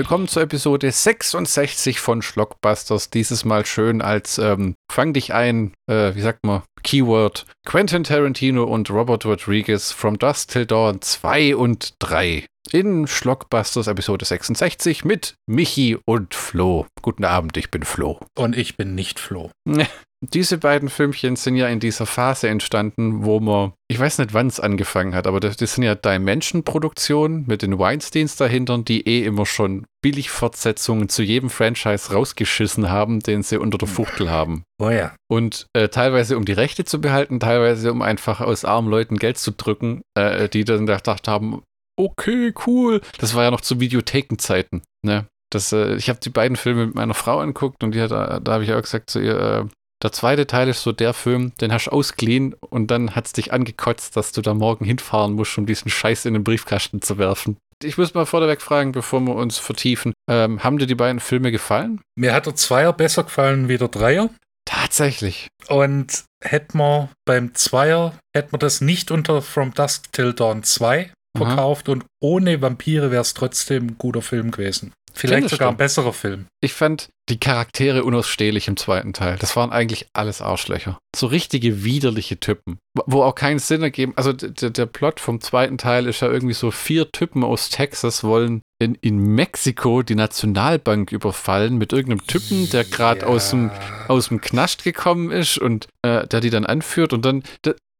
Willkommen zur Episode 66 von Schlockbusters. Dieses Mal schön als ähm, Fang dich ein, äh, wie sagt man, Keyword Quentin Tarantino und Robert Rodriguez From Dust Till Dawn 2 und 3 in Schlockbusters Episode 66 mit Michi und Flo. Guten Abend, ich bin Flo. Und ich bin nicht Flo. Diese beiden Filmchen sind ja in dieser Phase entstanden, wo man, ich weiß nicht, wann es angefangen hat, aber das, das sind ja Dimension-Produktionen mit den Weinsteins dahinter, die eh immer schon Billigfortsetzungen zu jedem Franchise rausgeschissen haben, den sie unter der Fuchtel haben. Oh ja. Und äh, teilweise um die Rechte zu behalten, teilweise um einfach aus armen Leuten Geld zu drücken, äh, die dann gedacht haben, okay, cool. Das war ja noch zu Videothekenzeiten, ne? Das, äh, ich habe die beiden Filme mit meiner Frau angeguckt und die hat, da habe ich auch gesagt zu ihr, äh, der zweite Teil ist so der Film, den hast du ausgeliehen und dann hat es dich angekotzt, dass du da morgen hinfahren musst, um diesen Scheiß in den Briefkasten zu werfen. Ich muss mal vorneweg fragen, bevor wir uns vertiefen. Ähm, haben dir die beiden Filme gefallen? Mir hat der Zweier besser gefallen wie der Dreier. Tatsächlich. Und hätten wir beim Zweier, hätten wir das nicht unter From Dusk Till Dawn 2 verkauft Aha. und ohne Vampire wäre es trotzdem ein guter Film gewesen. Vielleicht sogar stimmt. ein besserer Film. Ich fand die Charaktere unausstehlich im zweiten Teil. Das waren eigentlich alles Arschlöcher. So richtige widerliche Typen, wo auch keinen Sinn ergeben. Also der Plot vom zweiten Teil ist ja irgendwie so vier Typen aus Texas wollen in, in Mexiko die Nationalbank überfallen mit irgendeinem Typen, der gerade ja. aus, dem, aus dem Knast gekommen ist und äh, der die dann anführt und dann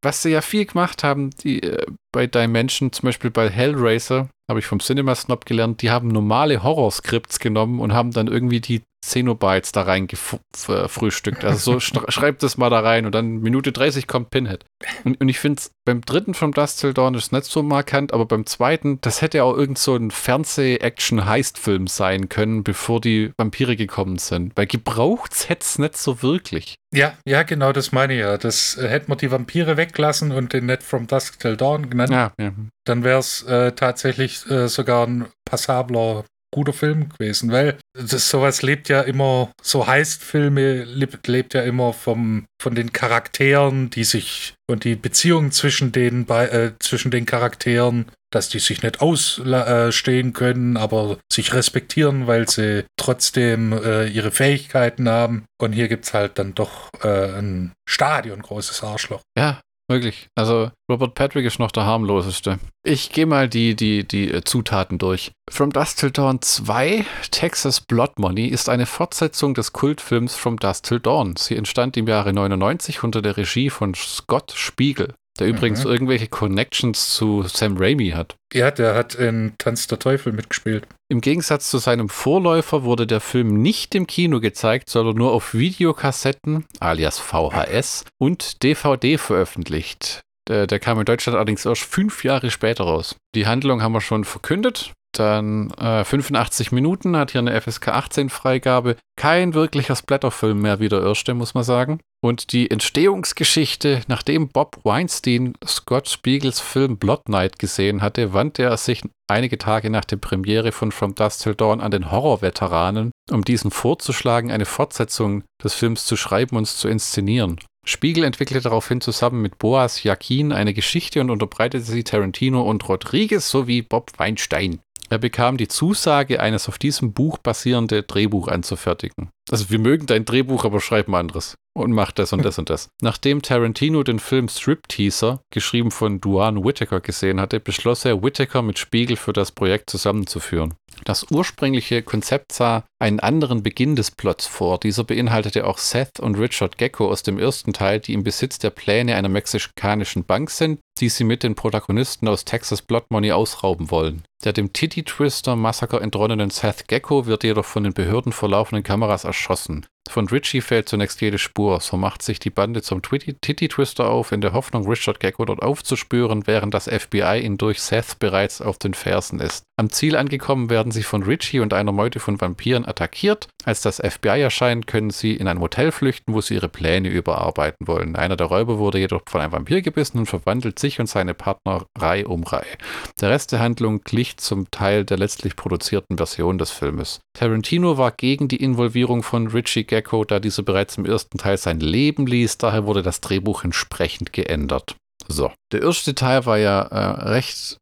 was sie ja viel gemacht haben, die äh, bei Dimension, zum Beispiel bei Hellraiser, habe ich vom Cinema Snob gelernt, die haben normale Horror-Skripts genommen und haben dann irgendwie die Xenobytes da rein gefrühstückt. Also so schreibt das mal da rein und dann Minute 30 kommt Pinhead. Und, und ich finde es beim dritten von Dust Till Dawn ist nicht so markant, aber beim zweiten, das hätte auch irgend so ein Fernseh-Action-Heist-Film sein können, bevor die Vampire gekommen sind. Weil gebraucht hätte es nicht so wirklich. Ja, ja, genau, das meine ich ja. Das äh, hätten wir die Vampire weglassen und den nicht From Dusk Till Dawn genannt. Ja, ja. Dann wäre es äh, tatsächlich äh, sogar ein passabler guter Film gewesen, weil das, sowas lebt ja immer, so heißt Filme lebt, lebt ja immer vom, von den Charakteren, die sich und die Beziehungen zwischen den, äh, zwischen den Charakteren, dass die sich nicht ausstehen äh, können, aber sich respektieren, weil sie trotzdem äh, ihre Fähigkeiten haben. Und hier gibt es halt dann doch äh, ein Stadion großes Arschloch. Ja, Wirklich. Also Robert Patrick ist noch der harmloseste. Ich gehe mal die, die, die äh, Zutaten durch. From Dust Till Dawn 2, Texas Blood Money, ist eine Fortsetzung des Kultfilms From Dust Till Dawn. Sie entstand im Jahre 99 unter der Regie von Scott Spiegel der übrigens mhm. irgendwelche Connections zu Sam Raimi hat. Ja, der hat in Tanz der Teufel mitgespielt. Im Gegensatz zu seinem Vorläufer wurde der Film nicht im Kino gezeigt, sondern nur auf Videokassetten, alias VHS, und DVD veröffentlicht. Der, der kam in Deutschland allerdings erst fünf Jahre später raus. Die Handlung haben wir schon verkündet. Dann äh, 85 Minuten, hat hier eine FSK 18 Freigabe. Kein wirklicher Splatterfilm mehr wie der erste, muss man sagen. Und die Entstehungsgeschichte, nachdem Bob Weinstein Scott Spiegels Film Blood Night gesehen hatte, wandte er sich einige Tage nach der Premiere von From Dust Till Dawn an den Horrorveteranen, um diesen vorzuschlagen, eine Fortsetzung des Films zu schreiben und zu inszenieren. Spiegel entwickelte daraufhin zusammen mit Boas Jakin eine Geschichte und unterbreitete sie Tarantino und Rodriguez sowie Bob Weinstein. Er bekam die Zusage, eines auf diesem Buch basierende Drehbuch anzufertigen. Also wir mögen dein Drehbuch, aber schreiben anderes. Und mach das und das und das. Nachdem Tarantino den Film Strip Teaser, geschrieben von Duane Whittaker, gesehen hatte, beschloss er, Whittaker mit Spiegel für das Projekt zusammenzuführen. Das ursprüngliche Konzept sah einen anderen Beginn des Plots vor. Dieser beinhaltete auch Seth und Richard Gecko aus dem ersten Teil, die im Besitz der Pläne einer mexikanischen Bank sind, die sie mit den Protagonisten aus Texas Blood Money ausrauben wollen. Der dem Titty Twister Massaker entronnenen Seth Gecko wird jedoch von den Behörden vor laufenden Kameras erschossen. Von Richie fällt zunächst jede Spur, so macht sich die Bande zum Titty Twister auf, in der Hoffnung, Richard Gecko dort aufzuspüren, während das FBI ihn durch Seth bereits auf den Fersen ist. Am Ziel angekommen werden sie von Richie und einer Meute von Vampiren attackiert. Als das FBI erscheint, können sie in ein Hotel flüchten, wo sie ihre Pläne überarbeiten wollen. Einer der Räuber wurde jedoch von einem Vampir gebissen und verwandelt sich und seine Partner Reihe um Reihe. Der Rest der Handlung glich zum Teil der letztlich produzierten Version des Filmes. Tarantino war gegen die Involvierung von Richie Gecko Gecko, da dieser bereits im ersten Teil sein Leben ließ. Daher wurde das Drehbuch entsprechend geändert. So. Der erste Teil war ja äh, recht,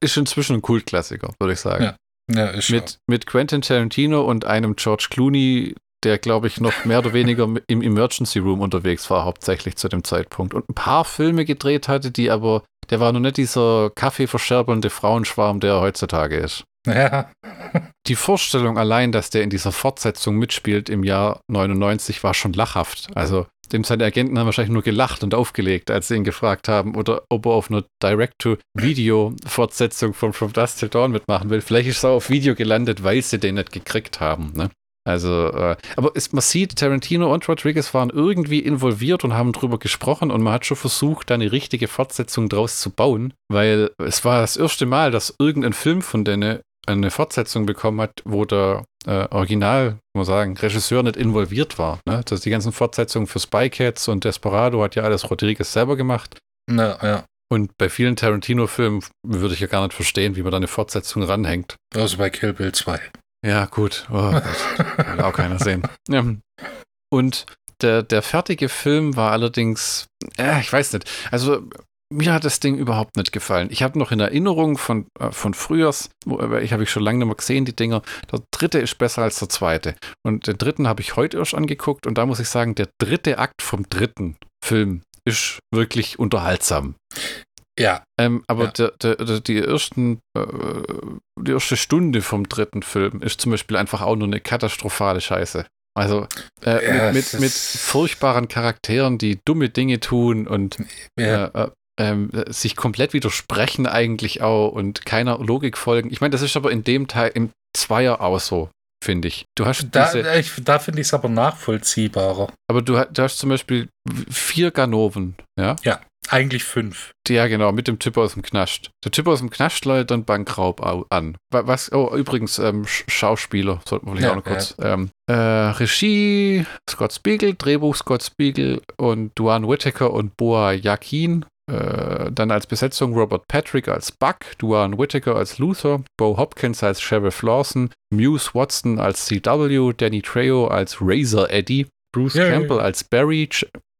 ist inzwischen ein Kultklassiker, würde ich sagen. Ja. Ja, mit, mit Quentin Tarantino und einem George Clooney, der, glaube ich, noch mehr oder weniger im Emergency Room unterwegs war, hauptsächlich zu dem Zeitpunkt. Und ein paar Filme gedreht hatte, die aber, der war noch nicht dieser kaffeeverscherbelnde Frauenschwarm, der er heutzutage ist. Ja. Die Vorstellung allein, dass der in dieser Fortsetzung mitspielt im Jahr 99, war schon lachhaft. Also, dem seine Agenten haben wahrscheinlich nur gelacht und aufgelegt, als sie ihn gefragt haben, oder ob er auf einer Direct-to-Video-Fortsetzung von From Dust Till Dawn mitmachen will. Vielleicht ist er auf Video gelandet, weil sie den nicht gekriegt haben. Ne? Also, äh, aber es, man sieht, Tarantino und Rodriguez waren irgendwie involviert und haben drüber gesprochen und man hat schon versucht, da eine richtige Fortsetzung draus zu bauen, weil es war das erste Mal, dass irgendein Film von denen eine Fortsetzung bekommen hat, wo der äh, Original, muss man sagen, Regisseur nicht involviert war. Ne? Das die ganzen Fortsetzungen für Spy Cats und Desperado hat ja alles Rodriguez selber gemacht. Na, ja. Und bei vielen Tarantino-Filmen würde ich ja gar nicht verstehen, wie man da eine Fortsetzung ranhängt. Also bei Kill Bill 2. Ja, gut. Oh, das will auch keiner sehen. Ja. Und der, der fertige Film war allerdings, äh, ich weiß nicht, also mir hat das Ding überhaupt nicht gefallen. Ich habe noch in Erinnerung von, äh, von frühers, äh, ich habe ich schon lange nicht mehr gesehen, die Dinger, der dritte ist besser als der zweite. Und den dritten habe ich heute erst angeguckt und da muss ich sagen, der dritte Akt vom dritten Film ist wirklich unterhaltsam. Ja. Ähm, aber ja. Der, der, der, die, ersten, äh, die erste Stunde vom dritten Film ist zum Beispiel einfach auch nur eine katastrophale Scheiße. Also äh, ja, mit, mit, mit, furchtbaren Charakteren, die dumme Dinge tun und ja. äh, äh ähm, sich komplett widersprechen eigentlich auch und keiner Logik folgen. Ich meine, das ist aber in dem Teil im Zweier auch so, finde ich. Du hast da, da finde ich es aber nachvollziehbarer. Aber du, du, hast zum Beispiel vier Ganoven, ja? Ja. Eigentlich fünf. Ja, genau, mit dem Typ aus dem Knast. Der Typ aus dem Knast leitet dann Bankraub an. Was, oh, übrigens, ähm, Schauspieler, sollten wir vielleicht ja, auch noch kurz. Ja. Ähm, äh, Regie Scott Spiegel, Drehbuch Scott Spiegel und Duane Whittaker und Boa Yakin. Äh, dann als Besetzung Robert Patrick als Buck, Duane Whittaker als Luther, Bo Hopkins als Sheriff Lawson, Muse Watson als CW, Danny Trejo als Razor Eddie, Bruce yeah, Campbell yeah. als Barry,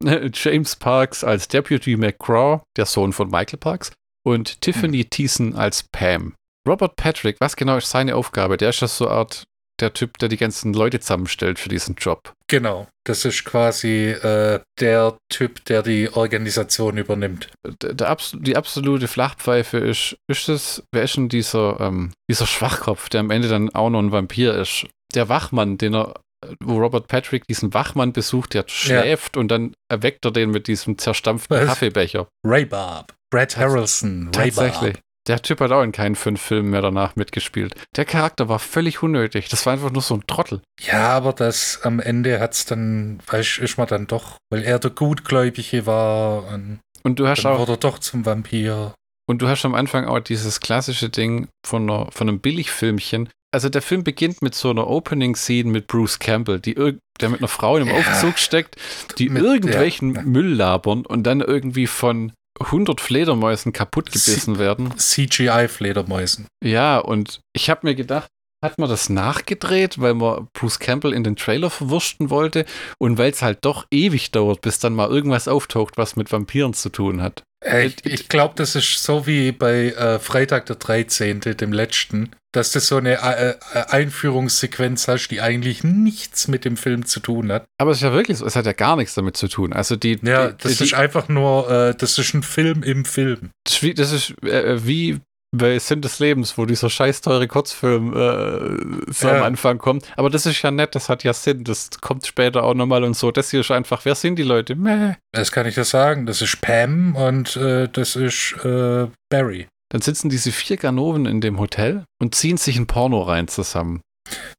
James Parks als Deputy McCraw, der Sohn von Michael Parks, und Tiffany hm. Thiessen als Pam. Robert Patrick, was genau ist seine Aufgabe? Der ist ja so eine Art der Typ, der die ganzen Leute zusammenstellt für diesen Job. Genau, das ist quasi äh, der Typ, der die Organisation übernimmt. Der, der Abs die absolute Flachpfeife ist, ist es, wer ist denn dieser, ähm, dieser Schwachkopf, der am Ende dann auch noch ein Vampir ist? Der Wachmann, den er wo Robert Patrick diesen Wachmann besucht, der schläft ja. und dann erweckt er den mit diesem zerstampften Was? Kaffeebecher. Ray Barb. Brad Harrelson. Ray Tatsächlich. Der Typ hat auch in keinen fünf Filmen mehr danach mitgespielt. Der Charakter war völlig unnötig. Das war einfach nur so ein Trottel. Ja, aber das am Ende hat es dann, weißt ist man dann doch, weil er der Gutgläubige war und, und du hast dann auch, wurde er doch zum Vampir. Und du hast am Anfang auch dieses klassische Ding von, einer, von einem Billigfilmchen, also der Film beginnt mit so einer Opening-Scene mit Bruce Campbell, die der mit einer Frau in einem ja, Aufzug steckt, die mit, irgendwelchen ja. Müll labern und dann irgendwie von 100 Fledermäusen kaputt gebissen C werden. CGI-Fledermäusen. Ja, und ich habe mir gedacht, hat man das nachgedreht, weil man Bruce Campbell in den Trailer verwurschten wollte und weil es halt doch ewig dauert, bis dann mal irgendwas auftaucht, was mit Vampiren zu tun hat. Ich, ich glaube, das ist so wie bei äh, Freitag der 13., dem letzten, dass du so eine äh, äh, Einführungssequenz hast, die eigentlich nichts mit dem Film zu tun hat. Aber es ist ja wirklich so, es hat ja gar nichts damit zu tun. Also die. Ja, die, das die, ist einfach nur, äh, das ist ein Film im Film. Das ist wie, das ist, äh, wie bei Sinn des Lebens, wo dieser scheiß teure Kurzfilm äh, so ja. am Anfang kommt. Aber das ist ja nett, das hat ja Sinn, das kommt später auch nochmal und so. Das hier ist einfach, wer sind die Leute? Mäh. Das kann ich das sagen. Das ist Pam und äh, das ist äh, Barry. Dann sitzen diese vier Ganoven in dem Hotel und ziehen sich ein Porno rein zusammen.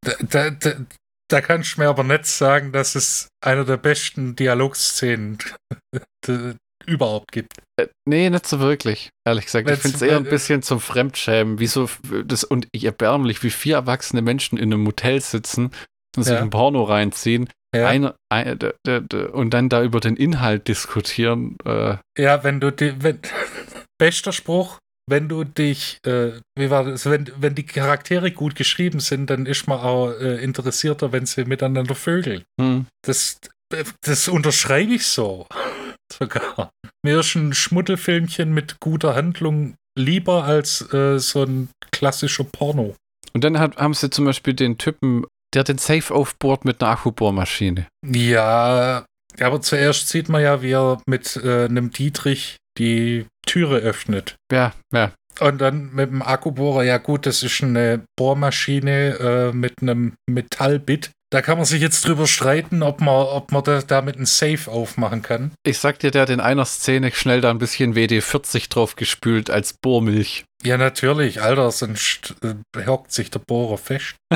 Da, da, da, da kannst du mir aber nicht sagen, dass es einer der besten Dialogszenen überhaupt gibt. Äh, nee, nicht so wirklich, ehrlich gesagt. Wenn's, ich finde es eher ein bisschen zum Fremdschämen, wie so das und erbärmlich, wie vier erwachsene Menschen in einem Motel sitzen und sich ein Porno reinziehen. Ja. Eine, eine, de, de, de, und dann da über den Inhalt diskutieren. Äh. Ja, wenn du die, wenn, bester Spruch, wenn du dich, äh, wie war das, wenn, wenn die Charaktere gut geschrieben sind, dann ist man auch äh, interessierter, wenn sie miteinander vögeln. Hm. Das, das unterschreibe ich so sogar. Mir ist ein Schmuddelfilmchen mit guter Handlung lieber als äh, so ein klassischer Porno. Und dann hat, haben sie zum Beispiel den Typen, der den Safe aufbohrt mit einer Akkubohrmaschine. Ja, aber zuerst sieht man ja, wie er mit äh, einem Dietrich die Türe öffnet. Ja, ja. Und dann mit dem Akkubohrer, ja gut, das ist eine Bohrmaschine äh, mit einem Metallbit. Da kann man sich jetzt drüber streiten, ob man, ob man da, damit einen Safe aufmachen kann. Ich sag dir, der hat in einer Szene schnell da ein bisschen WD-40 drauf gespült als Bohrmilch. Ja, natürlich, Alter, sonst äh, hockt sich der Bohrer fest.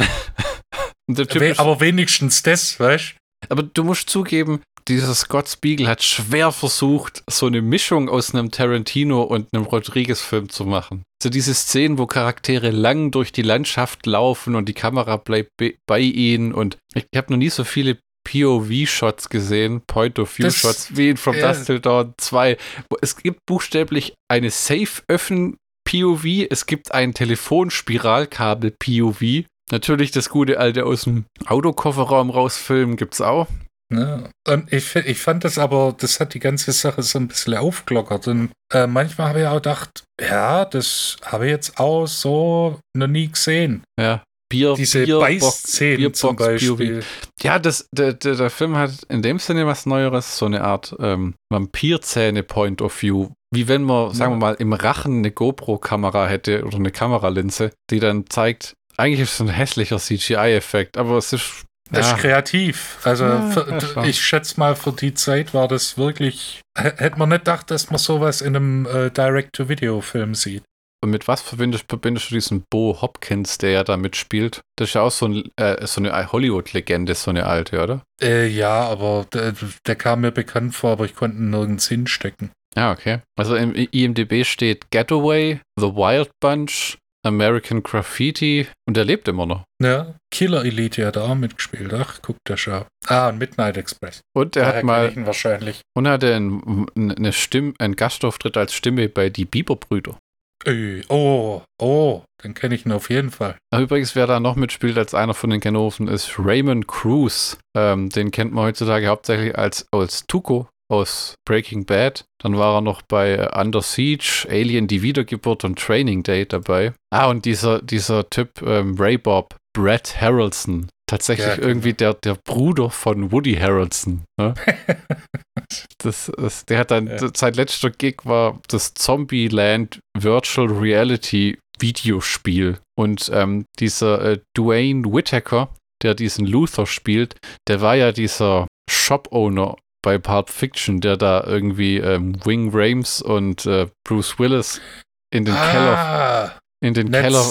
aber wenigstens das, weißt Aber du musst zugeben, dieser Scott Spiegel hat schwer versucht, so eine Mischung aus einem Tarantino und einem Rodriguez-Film zu machen. So diese Szenen, wo Charaktere lang durch die Landschaft laufen und die Kamera bleibt bei ihnen und ich habe noch nie so viele POV-Shots gesehen, Point-of-View-Shots, wie in From ja. Dust Till Dawn 2. Es gibt buchstäblich eine Safe-Öffnen-POV, es gibt ein Telefonspiralkabel-POV. Natürlich das gute alte aus dem Autokofferraum rausfilmen gibt es auch. Ne? Und ich, ich fand das aber, das hat die ganze Sache so ein bisschen aufgelockert. Und äh, manchmal habe ich auch gedacht, ja, das habe ich jetzt auch so noch nie gesehen. Ja. Bier, Diese Beißszenen zum Beispiel. POV. Ja, das, der, der, der, Film hat in dem Sinne was Neueres, so eine Art ähm, Vampirzähne-Point of View. Wie wenn man, sagen wir mal, im Rachen eine GoPro-Kamera hätte oder eine Kameralinse, die dann zeigt, eigentlich ist es ein hässlicher CGI-Effekt, aber es ist das ja. ist kreativ. Also ja, für, ich schätze mal, für die Zeit war das wirklich. Hätte man nicht gedacht, dass man sowas in einem äh, Direct-to-Video-Film sieht. Und mit was verbindest, verbindest du diesen Bo Hopkins, der ja da mitspielt? Das ist ja auch so, ein, äh, so eine Hollywood-Legende, so eine alte, oder? Äh, ja, aber der, der, kam mir bekannt vor, aber ich konnte ihn nirgends hinstecken. Ja, okay. Also im IMDB steht Getaway, The Wild Bunch, American Graffiti und er lebt immer noch. Ja, Killer Elite hat auch mitgespielt. Ach, guck der Schau. Ah, und Midnight Express. Und er hat mal wahrscheinlich. Und er hatte ein, eine Stimme, einen Gastauftritt als Stimme bei die Bieber-Brüder. Oh, oh, den kenne ich ihn auf jeden Fall. Übrigens, wer da noch mitspielt als einer von den Kanoven, ist Raymond Cruz. Ähm, den kennt man heutzutage hauptsächlich als, als Tuco aus Breaking Bad. Dann war er noch bei Under Siege, Alien die Wiedergeburt und Training Day dabei. Ah, und dieser, dieser Typ ähm, Ray Bob, Brett Harrelson. Tatsächlich ja, genau. irgendwie der, der Bruder von Woody Harrelson. Ne? das, das, der hat dann, ja. sein letzter Gig war das Zombieland Virtual Reality Videospiel. Und ähm, dieser äh, Dwayne Whittaker, der diesen Luther spielt, der war ja dieser Shop-Owner bei Pulp Fiction, der da irgendwie ähm, Wing Rames und äh, Bruce Willis in den ah, Keller in den Netz, Keller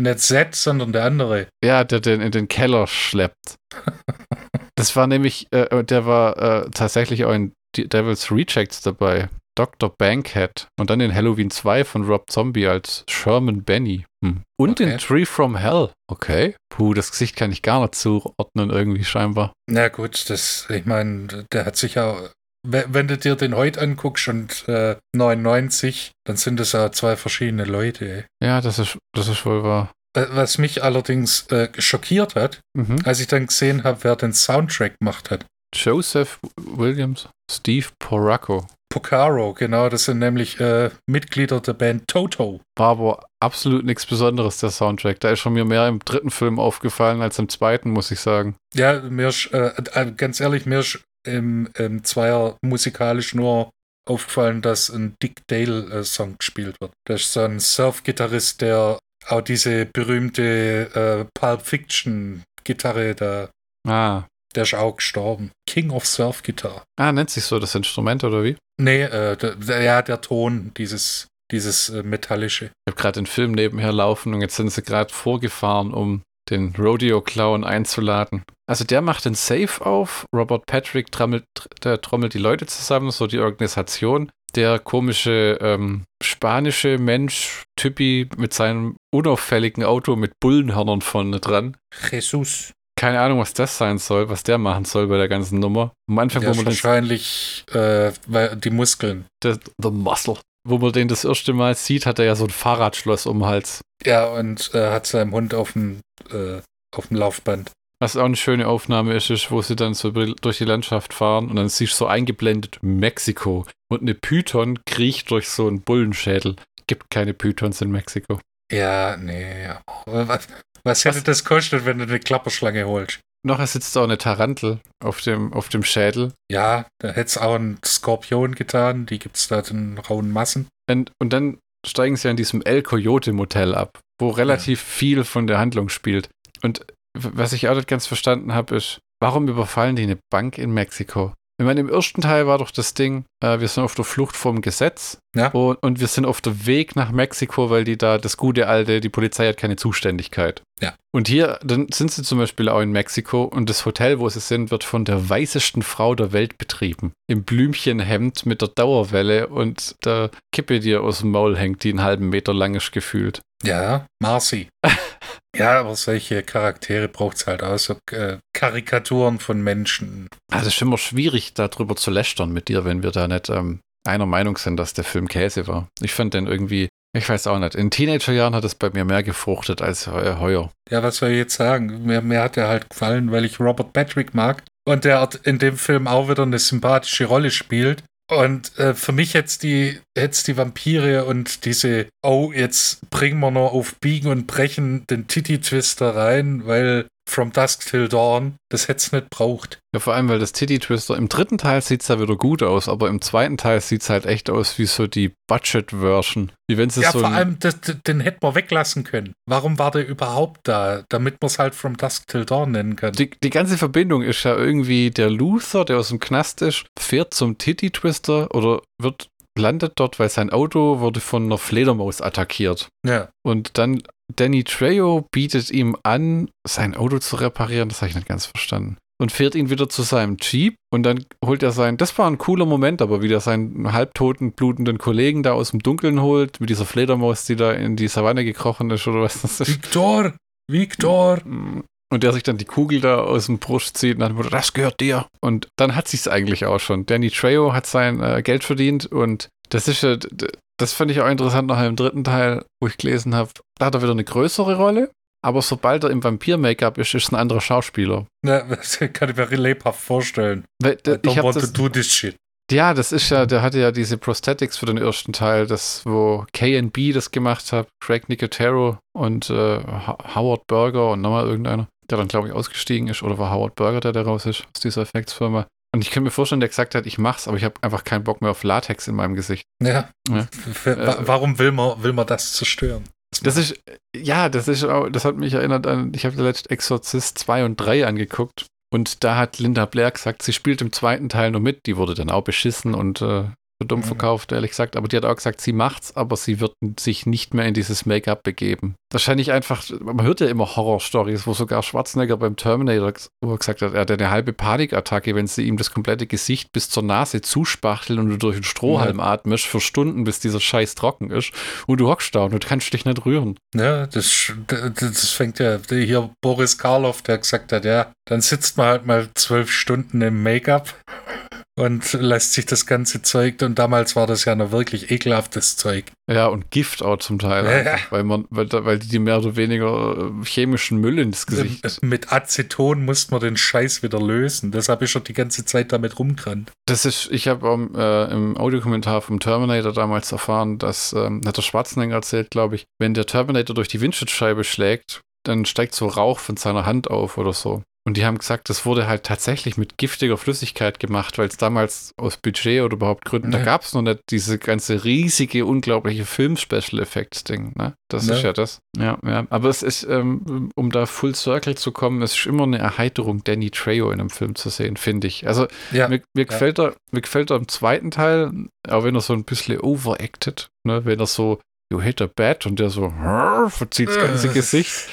nicht Z, sondern der andere. Ja, der den in den Keller schleppt. das war nämlich, äh, der war äh, tatsächlich auch in Devil's Rejects dabei. Dr. Bankhead und dann in Halloween 2 von Rob Zombie als Sherman Benny. Hm. Und okay. in Tree from Hell. Okay. Puh, das Gesicht kann ich gar nicht zuordnen, irgendwie scheinbar. Na gut, das, ich meine, der hat sich ja, wenn du dir den heute anguckst und äh, 99, dann sind das ja zwei verschiedene Leute. Ey. Ja, das ist, das ist wohl wahr. Was mich allerdings äh, schockiert hat, mhm. als ich dann gesehen habe, wer den Soundtrack gemacht hat. Joseph Williams, Steve Poracco. Pocaro, genau, das sind nämlich äh, Mitglieder der Band Toto. War aber absolut nichts Besonderes, der Soundtrack. Da ist schon mir mehr im dritten Film aufgefallen als im zweiten, muss ich sagen. Ja, mir ist, äh, äh, ganz ehrlich, mir ist im, im Zweier musikalisch nur aufgefallen, dass ein Dick Dale-Song äh, gespielt wird. Das ist so ein Surf-Gitarrist, der auch diese berühmte äh, Pulp Fiction-Gitarre da ah. Der ist auch gestorben. King of Surf Guitar. Ah, nennt sich so das Instrument oder wie? Nee, äh, der, ja, der Ton, dieses, dieses äh, metallische. Ich habe gerade den Film nebenher laufen und jetzt sind sie gerade vorgefahren, um den Rodeo-Clown einzuladen. Also der macht den Safe auf, Robert Patrick trommelt, der trommelt die Leute zusammen, so die Organisation. Der komische ähm, spanische Mensch, Typi mit seinem unauffälligen Auto mit Bullenhörnern vorne dran. Jesus keine Ahnung, was das sein soll, was der machen soll bei der ganzen Nummer. Am Anfang, ja, wo man wahrscheinlich äh, die Muskeln. The, the Muscle. Wo man den das erste Mal sieht, hat er ja so ein Fahrradschloss um den Hals. Ja, und äh, hat seinen Hund auf dem, äh, auf dem Laufband. Was auch eine schöne Aufnahme ist, ist, wo sie dann so durch die Landschaft fahren und dann siehst du so eingeblendet Mexiko und eine Python kriecht durch so einen Bullenschädel. Gibt keine Pythons in Mexiko. Ja, nee. Was, was hätte was? das kostet, wenn du eine Klapperschlange holst? Noch sitzt auch eine Tarantel auf dem, auf dem Schädel. Ja, da hätte es auch ein Skorpion getan. Die gibt es da in rauen Massen. Und, und dann steigen sie an diesem El Coyote Motel ab, wo relativ ja. viel von der Handlung spielt. Und was ich auch nicht ganz verstanden habe, ist, warum überfallen die eine Bank in Mexiko? Ich meine, im ersten Teil war doch das Ding, äh, wir sind auf der Flucht vom Gesetz ja. und, und, wir sind auf der Weg nach Mexiko, weil die da das gute alte, die Polizei hat keine Zuständigkeit. Ja. Und hier, dann sind sie zum Beispiel auch in Mexiko und das Hotel, wo sie sind, wird von der weißesten Frau der Welt betrieben. Im Blümchenhemd mit der Dauerwelle und der Kippe, die aus dem Maul hängt, die einen halben Meter lang ist gefühlt. Ja, Marcy. ja, aber solche Charaktere braucht es halt auch, so äh, Karikaturen von Menschen. Also es ist immer schwierig, darüber zu lästern mit dir, wenn wir da nicht ähm, einer Meinung sind, dass der Film Käse war. Ich fand den irgendwie, ich weiß auch nicht, in Teenagerjahren hat es bei mir mehr gefruchtet als äh, heuer. Ja, was soll ich jetzt sagen? Mir, mir hat er halt gefallen, weil ich Robert Patrick mag und der in dem Film auch wieder eine sympathische Rolle spielt. Und äh, für mich jetzt die, jetzt die Vampire und diese, oh, jetzt bringen wir noch auf Biegen und Brechen den Titty-Twister rein, weil From Dusk Till Dawn, das hätte es nicht braucht. Ja, vor allem, weil das Titty Twister im dritten Teil sieht es ja wieder gut aus, aber im zweiten Teil sieht es halt echt aus wie so die Budget-Version. Wie wenn Ja, so vor allem, das, den hätten wir weglassen können. Warum war der überhaupt da? Damit man es halt From Dusk Till Dawn nennen kann. Die, die ganze Verbindung ist ja irgendwie der Luther, der aus dem Knast ist, fährt zum Titty Twister oder wird landet dort, weil sein Auto wurde von einer Fledermaus attackiert. Ja. Und dann Danny Trejo bietet ihm an, sein Auto zu reparieren. Das habe ich nicht ganz verstanden. Und fährt ihn wieder zu seinem Jeep und dann holt er sein, das war ein cooler Moment, aber wie er seinen halbtoten, blutenden Kollegen da aus dem Dunkeln holt, mit dieser Fledermaus, die da in die Savanne gekrochen ist oder was das ist. Victor! Victor! Und der sich dann die Kugel da aus dem Brust zieht und dann das gehört dir. Und dann hat sich's eigentlich auch schon. Danny Trejo hat sein äh, Geld verdient und das ist ja, das fand ich auch interessant nachher im dritten Teil, wo ich gelesen habe. Da hat er wieder eine größere Rolle, aber sobald er im Vampir-Make-up ist, ist es ein anderer Schauspieler. Ja, das kann ich mir lebhaft vorstellen. Weil, I don't want das, to do this shit. Ja, das ist ja, der hatte ja diese Prosthetics für den ersten Teil, das, wo KNB das gemacht hat, Craig Nicotero und äh, Howard Berger und nochmal irgendeiner, der dann, glaube ich, ausgestiegen ist. Oder war Howard Berger, der da raus ist aus dieser Effektsfirma. Und ich kann mir vorstellen, der gesagt hat, ich mach's, aber ich habe einfach keinen Bock mehr auf Latex in meinem Gesicht. Ja. ja. Äh, warum will man, will man das zerstören? Das ist, ja, das ist auch, das hat mich erinnert an, ich habe letzt Exorzist 2 und 3 angeguckt. Und da hat Linda Blair gesagt, sie spielt im zweiten Teil nur mit. Die wurde dann auch beschissen und äh, für dumm mhm. verkauft, ehrlich gesagt. Aber die hat auch gesagt, sie macht's, aber sie wird sich nicht mehr in dieses Make-up begeben. Wahrscheinlich einfach, man hört ja immer Horror-Stories, wo sogar Schwarzenegger beim Terminator wo er gesagt hat, er hat eine halbe Panikattacke, wenn sie ihm das komplette Gesicht bis zur Nase zuspachteln und du durch den Strohhalm ja. atmest für Stunden, bis dieser Scheiß trocken ist. Und du hockst da und du kannst dich nicht rühren. Ja, das, das fängt ja hier Boris Karloff, der gesagt hat, ja, dann sitzt man halt mal zwölf Stunden im Make-up und lässt sich das ganze Zeug, und damals war das ja noch wirklich ekelhaftes Zeug. Ja, und Gift auch zum Teil, ja. einfach, weil man, weil, weil die mehr oder weniger äh, chemischen Müll ins Gesicht. Mit Aceton musste man den Scheiß wieder lösen. Deshalb ist er die ganze Zeit damit rumgerannt. Das ist, ich habe äh, im Audiokommentar vom Terminator damals erfahren, dass, ähm, hat der Schwarzenegger erzählt, glaube ich, wenn der Terminator durch die Windschutzscheibe schlägt, dann steigt so Rauch von seiner Hand auf oder so. Und die haben gesagt, das wurde halt tatsächlich mit giftiger Flüssigkeit gemacht, weil es damals aus Budget oder überhaupt Gründen, ja. da gab es noch nicht diese ganze riesige, unglaubliche Film-Special-Effects-Ding. Ne? Das ja. ist ja das. Ja, ja. Aber es ist, ähm, um da Full Circle zu kommen, es ist immer eine Erheiterung, Danny Trejo in einem Film zu sehen, finde ich. Also ja. mir, mir, gefällt er, mir gefällt er im zweiten Teil, auch wenn er so ein bisschen overacted, ne? wenn er so You hit a bat und der so verzieht das ganze Gesicht.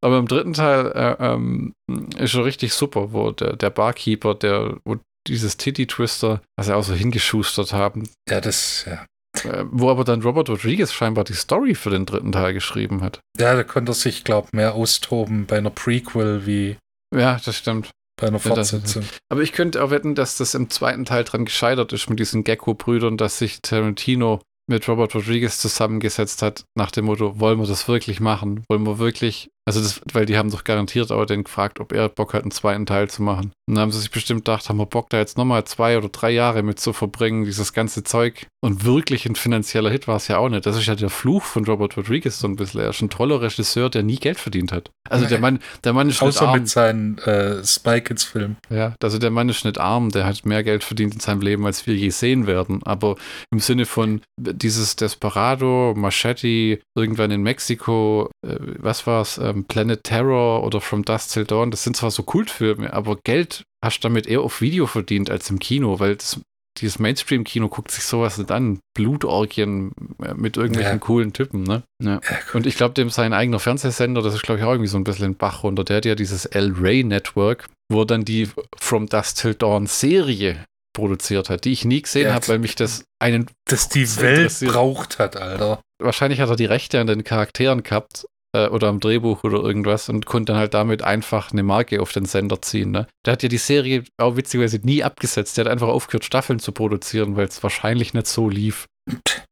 Aber im dritten Teil äh, ähm, ist schon richtig super, wo der, der Barkeeper, der, wo dieses Titty Twister, was sie auch so hingeschustert haben. Ja, das, ja. Äh, wo aber dann Robert Rodriguez scheinbar die Story für den dritten Teil geschrieben hat. Ja, da konnte er sich, glaube ich, mehr austoben bei einer Prequel wie. Ja, das stimmt. Bei einer Fortsetzung. Ja, aber ich könnte auch wetten, dass das im zweiten Teil dran gescheitert ist mit diesen Gecko-Brüdern, dass sich Tarantino mit Robert Rodriguez zusammengesetzt hat, nach dem Motto, wollen wir das wirklich machen? Wollen wir wirklich Also das, weil die haben doch garantiert auch den gefragt, ob er Bock hat, einen zweiten Teil zu machen. Und dann haben sie sich bestimmt gedacht, haben wir Bock, da jetzt nochmal zwei oder drei Jahre mit zu verbringen, dieses ganze Zeug. Und wirklich ein finanzieller Hit war es ja auch nicht. Das ist ja der Fluch von Robert Rodriguez so ein bisschen. Er ist ein toller Regisseur, der nie Geld verdient hat. Also der Mann, der Mann ist Außer nicht arm. mit seinen äh, Spy Kids Filmen. Ja, also der Mann ist nicht arm, der hat mehr Geld verdient in seinem Leben, als wir je sehen werden. Aber im Sinne von dieses Desperado, Machete, irgendwann in Mexiko, äh, was war's, ähm, Planet Terror oder From Dust Till Dawn, das sind zwar so Kultfilme, aber Geld hast du damit eher auf Video verdient als im Kino, weil das dieses Mainstream-Kino guckt sich sowas nicht an. Blutorgien äh, mit irgendwelchen ja. coolen Typen, ne? Ja. Und ich glaube, dem sein eigener Fernsehsender, das ist, glaube ich, auch irgendwie so ein bisschen ein Bach runter. Der hat ja dieses El Rey Network, wo er dann die From Dust Till Dawn Serie produziert hat, die ich nie gesehen ja, habe, weil mich das einen. Das die Welt braucht hat, Alter. Wahrscheinlich hat er die Rechte an den Charakteren gehabt äh, oder am Drehbuch oder irgendwas und konnte dann halt damit einfach eine Marke auf den Sender ziehen. Ne? Der hat ja die Serie auch witzigerweise nie abgesetzt. Der hat einfach aufgehört, Staffeln zu produzieren, weil es wahrscheinlich nicht so lief.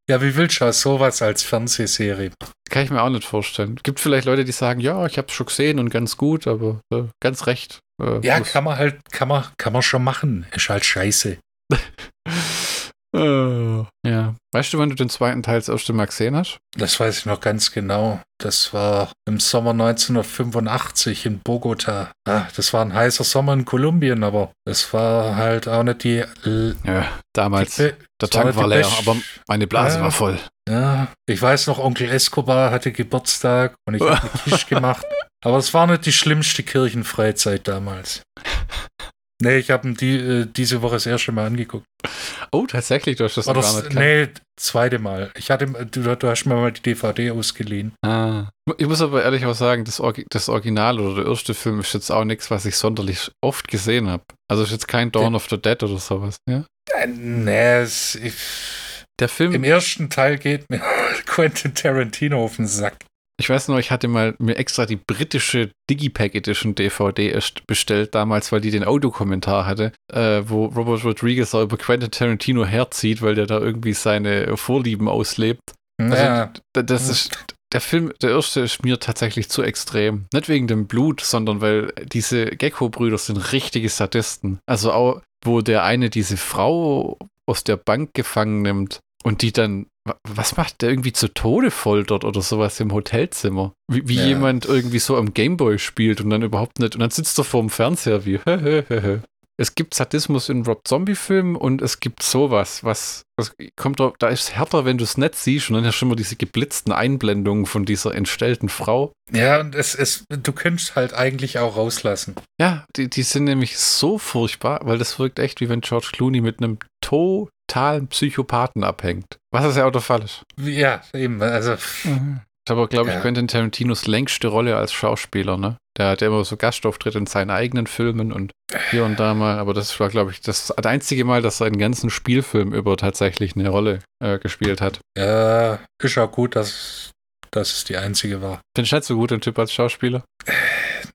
Ja, wie willst du sowas als Fernsehserie? Kann ich mir auch nicht vorstellen. Gibt vielleicht Leute, die sagen, ja, ich habe es schon gesehen und ganz gut, aber äh, ganz recht. Äh, ja, kann man halt, kann man, kann man schon machen. Ist halt scheiße. Uh, ja. Weißt du, wann du den zweiten Teil das erste Mal gesehen hast? Das weiß ich noch ganz genau. Das war im Sommer 1985 in Bogota. Ah, das war ein heißer Sommer in Kolumbien, aber es war halt auch nicht die. L ja, damals. Die, der Tank war, leer, aber meine Blase ja, war voll. Ja, ich weiß noch, Onkel Escobar hatte Geburtstag und ich habe eine Kisch gemacht. Aber es war nicht die schlimmste Kirchenfreizeit damals. Nee, ich habe ihn die, äh, diese Woche das erste Mal angeguckt. Oh, tatsächlich, du hast das gar nicht Nee, zweite Mal. Ich hatte, du, du, hast mir mal die DVD ausgeliehen. Ah. Ich muss aber ehrlich auch sagen, das, Orgi das Original oder der erste Film ist jetzt auch nichts, was ich sonderlich oft gesehen habe. Also ist jetzt kein Dawn of the Dead oder sowas, ja? Äh, nee, es, ich, der Film. Im ersten Teil geht mir Quentin Tarantino auf den Sack. Ich weiß noch, ich hatte mal mir extra die britische Digipack Edition DVD bestellt damals, weil die den Audiokommentar hatte, äh, wo Robert Rodriguez auch über Quentin Tarantino herzieht, weil der da irgendwie seine Vorlieben auslebt. Also, ja. das ist der Film, der erste ist mir tatsächlich zu extrem. Nicht wegen dem Blut, sondern weil diese Gecko-Brüder sind richtige Sadisten. Also auch, wo der eine diese Frau aus der Bank gefangen nimmt und die dann was macht der irgendwie zu Tode foltert oder sowas im Hotelzimmer? Wie, wie ja. jemand irgendwie so am Gameboy spielt und dann überhaupt nicht. Und dann sitzt er vor dem Fernseher wie. es gibt Sadismus in Rob Zombie-Filmen und es gibt sowas, was, was kommt da, da ist härter, wenn du es nicht siehst und dann hast du immer diese geblitzten Einblendungen von dieser entstellten Frau. Ja, und es ist, du könntest halt eigentlich auch rauslassen. Ja, die, die sind nämlich so furchtbar, weil das wirkt echt wie wenn George Clooney mit einem totalen Psychopathen abhängt. Was ist ja auch der Fall ist. Ja, eben, also. Mhm. Ich habe, glaube ich, ja. Quentin Tarantinos längste Rolle als Schauspieler, ne? Der hat ja immer so Gastauftritte in seinen eigenen Filmen und hier und da mal, aber das war, glaube ich, das einzige Mal, dass er einen ganzen Spielfilm über tatsächlich eine Rolle äh, gespielt hat. Ja, ist auch gut, dass, dass es die einzige war. Findest du nicht so gut, den Typ als Schauspieler?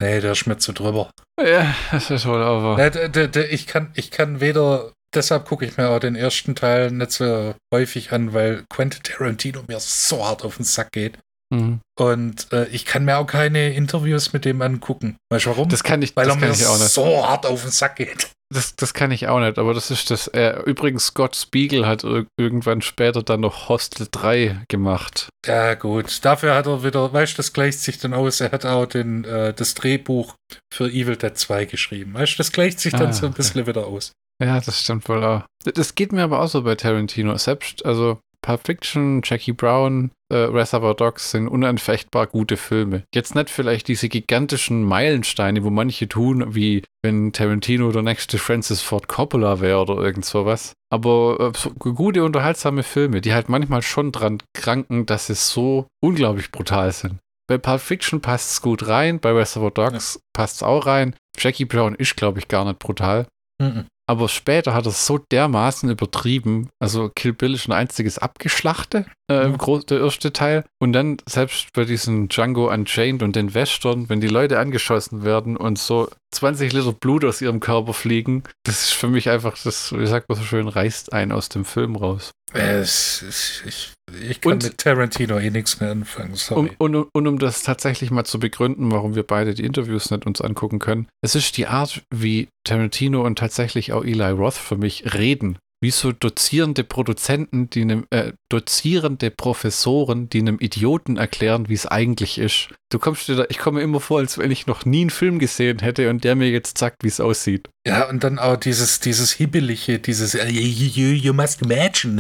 Nee, der ist mir zu drüber. Ja, das ist wohl aber. Nee, ich, kann, ich kann weder deshalb gucke ich mir auch den ersten Teil nicht so häufig an, weil Quentin Tarantino mir so hart auf den Sack geht. Mhm. Und äh, ich kann mir auch keine Interviews mit dem angucken. Weißt du warum? Das kann ich, Weil das er mir so hart auf den Sack geht. Das, das kann ich auch nicht, aber das ist das. Äh, übrigens, Scott Spiegel hat irgendwann später dann noch Hostel 3 gemacht. Ja, gut. Dafür hat er wieder, weißt du, das gleicht sich dann aus. Er hat auch den, äh, das Drehbuch für Evil Dead 2 geschrieben. Weißt du, das gleicht sich dann ah, so ein bisschen okay. wieder aus. Ja, das stimmt wohl auch. Das geht mir aber auch so bei Tarantino. Selbst, also Pulp Fiction, Jackie Brown, äh, Reservoir Dogs sind unanfechtbar gute Filme. Jetzt nicht vielleicht diese gigantischen Meilensteine, wo manche tun, wie wenn Tarantino der nächste Francis Ford Coppola wäre oder irgend sowas. Aber äh, so gute, unterhaltsame Filme, die halt manchmal schon dran kranken, dass sie so unglaublich brutal sind. Bei Pulp Fiction passt es gut rein, bei Reservoir Dogs ja. passt es auch rein. Jackie Brown ist, glaube ich, gar nicht brutal. Mhm. Aber später hat er es so dermaßen übertrieben. Also Kill Bill ist ein einziges Abgeschlachte, äh, im Groß der erste Teil. Und dann selbst bei diesem Django Unchained und den Western, wenn die Leute angeschossen werden und so 20 Liter Blut aus ihrem Körper fliegen, das ist für mich einfach, das, wie sagt man so schön, reißt einen aus dem Film raus. Es, es, ich, ich kann und, mit Tarantino eh nichts mehr anfangen. Sorry. Und, und, und um das tatsächlich mal zu begründen, warum wir beide die Interviews nicht uns angucken können. Es ist die Art, wie Tarantino und tatsächlich auch Eli Roth für mich reden wie so dozierende Produzenten, die einem, äh, dozierende Professoren, die einem Idioten erklären, wie es eigentlich ist. Du kommst dir da, ich komme mir immer vor, als wenn ich noch nie einen Film gesehen hätte und der mir jetzt sagt, wie es aussieht. Ja, und dann auch dieses, dieses Hibbelige, dieses you, you, you must imagine.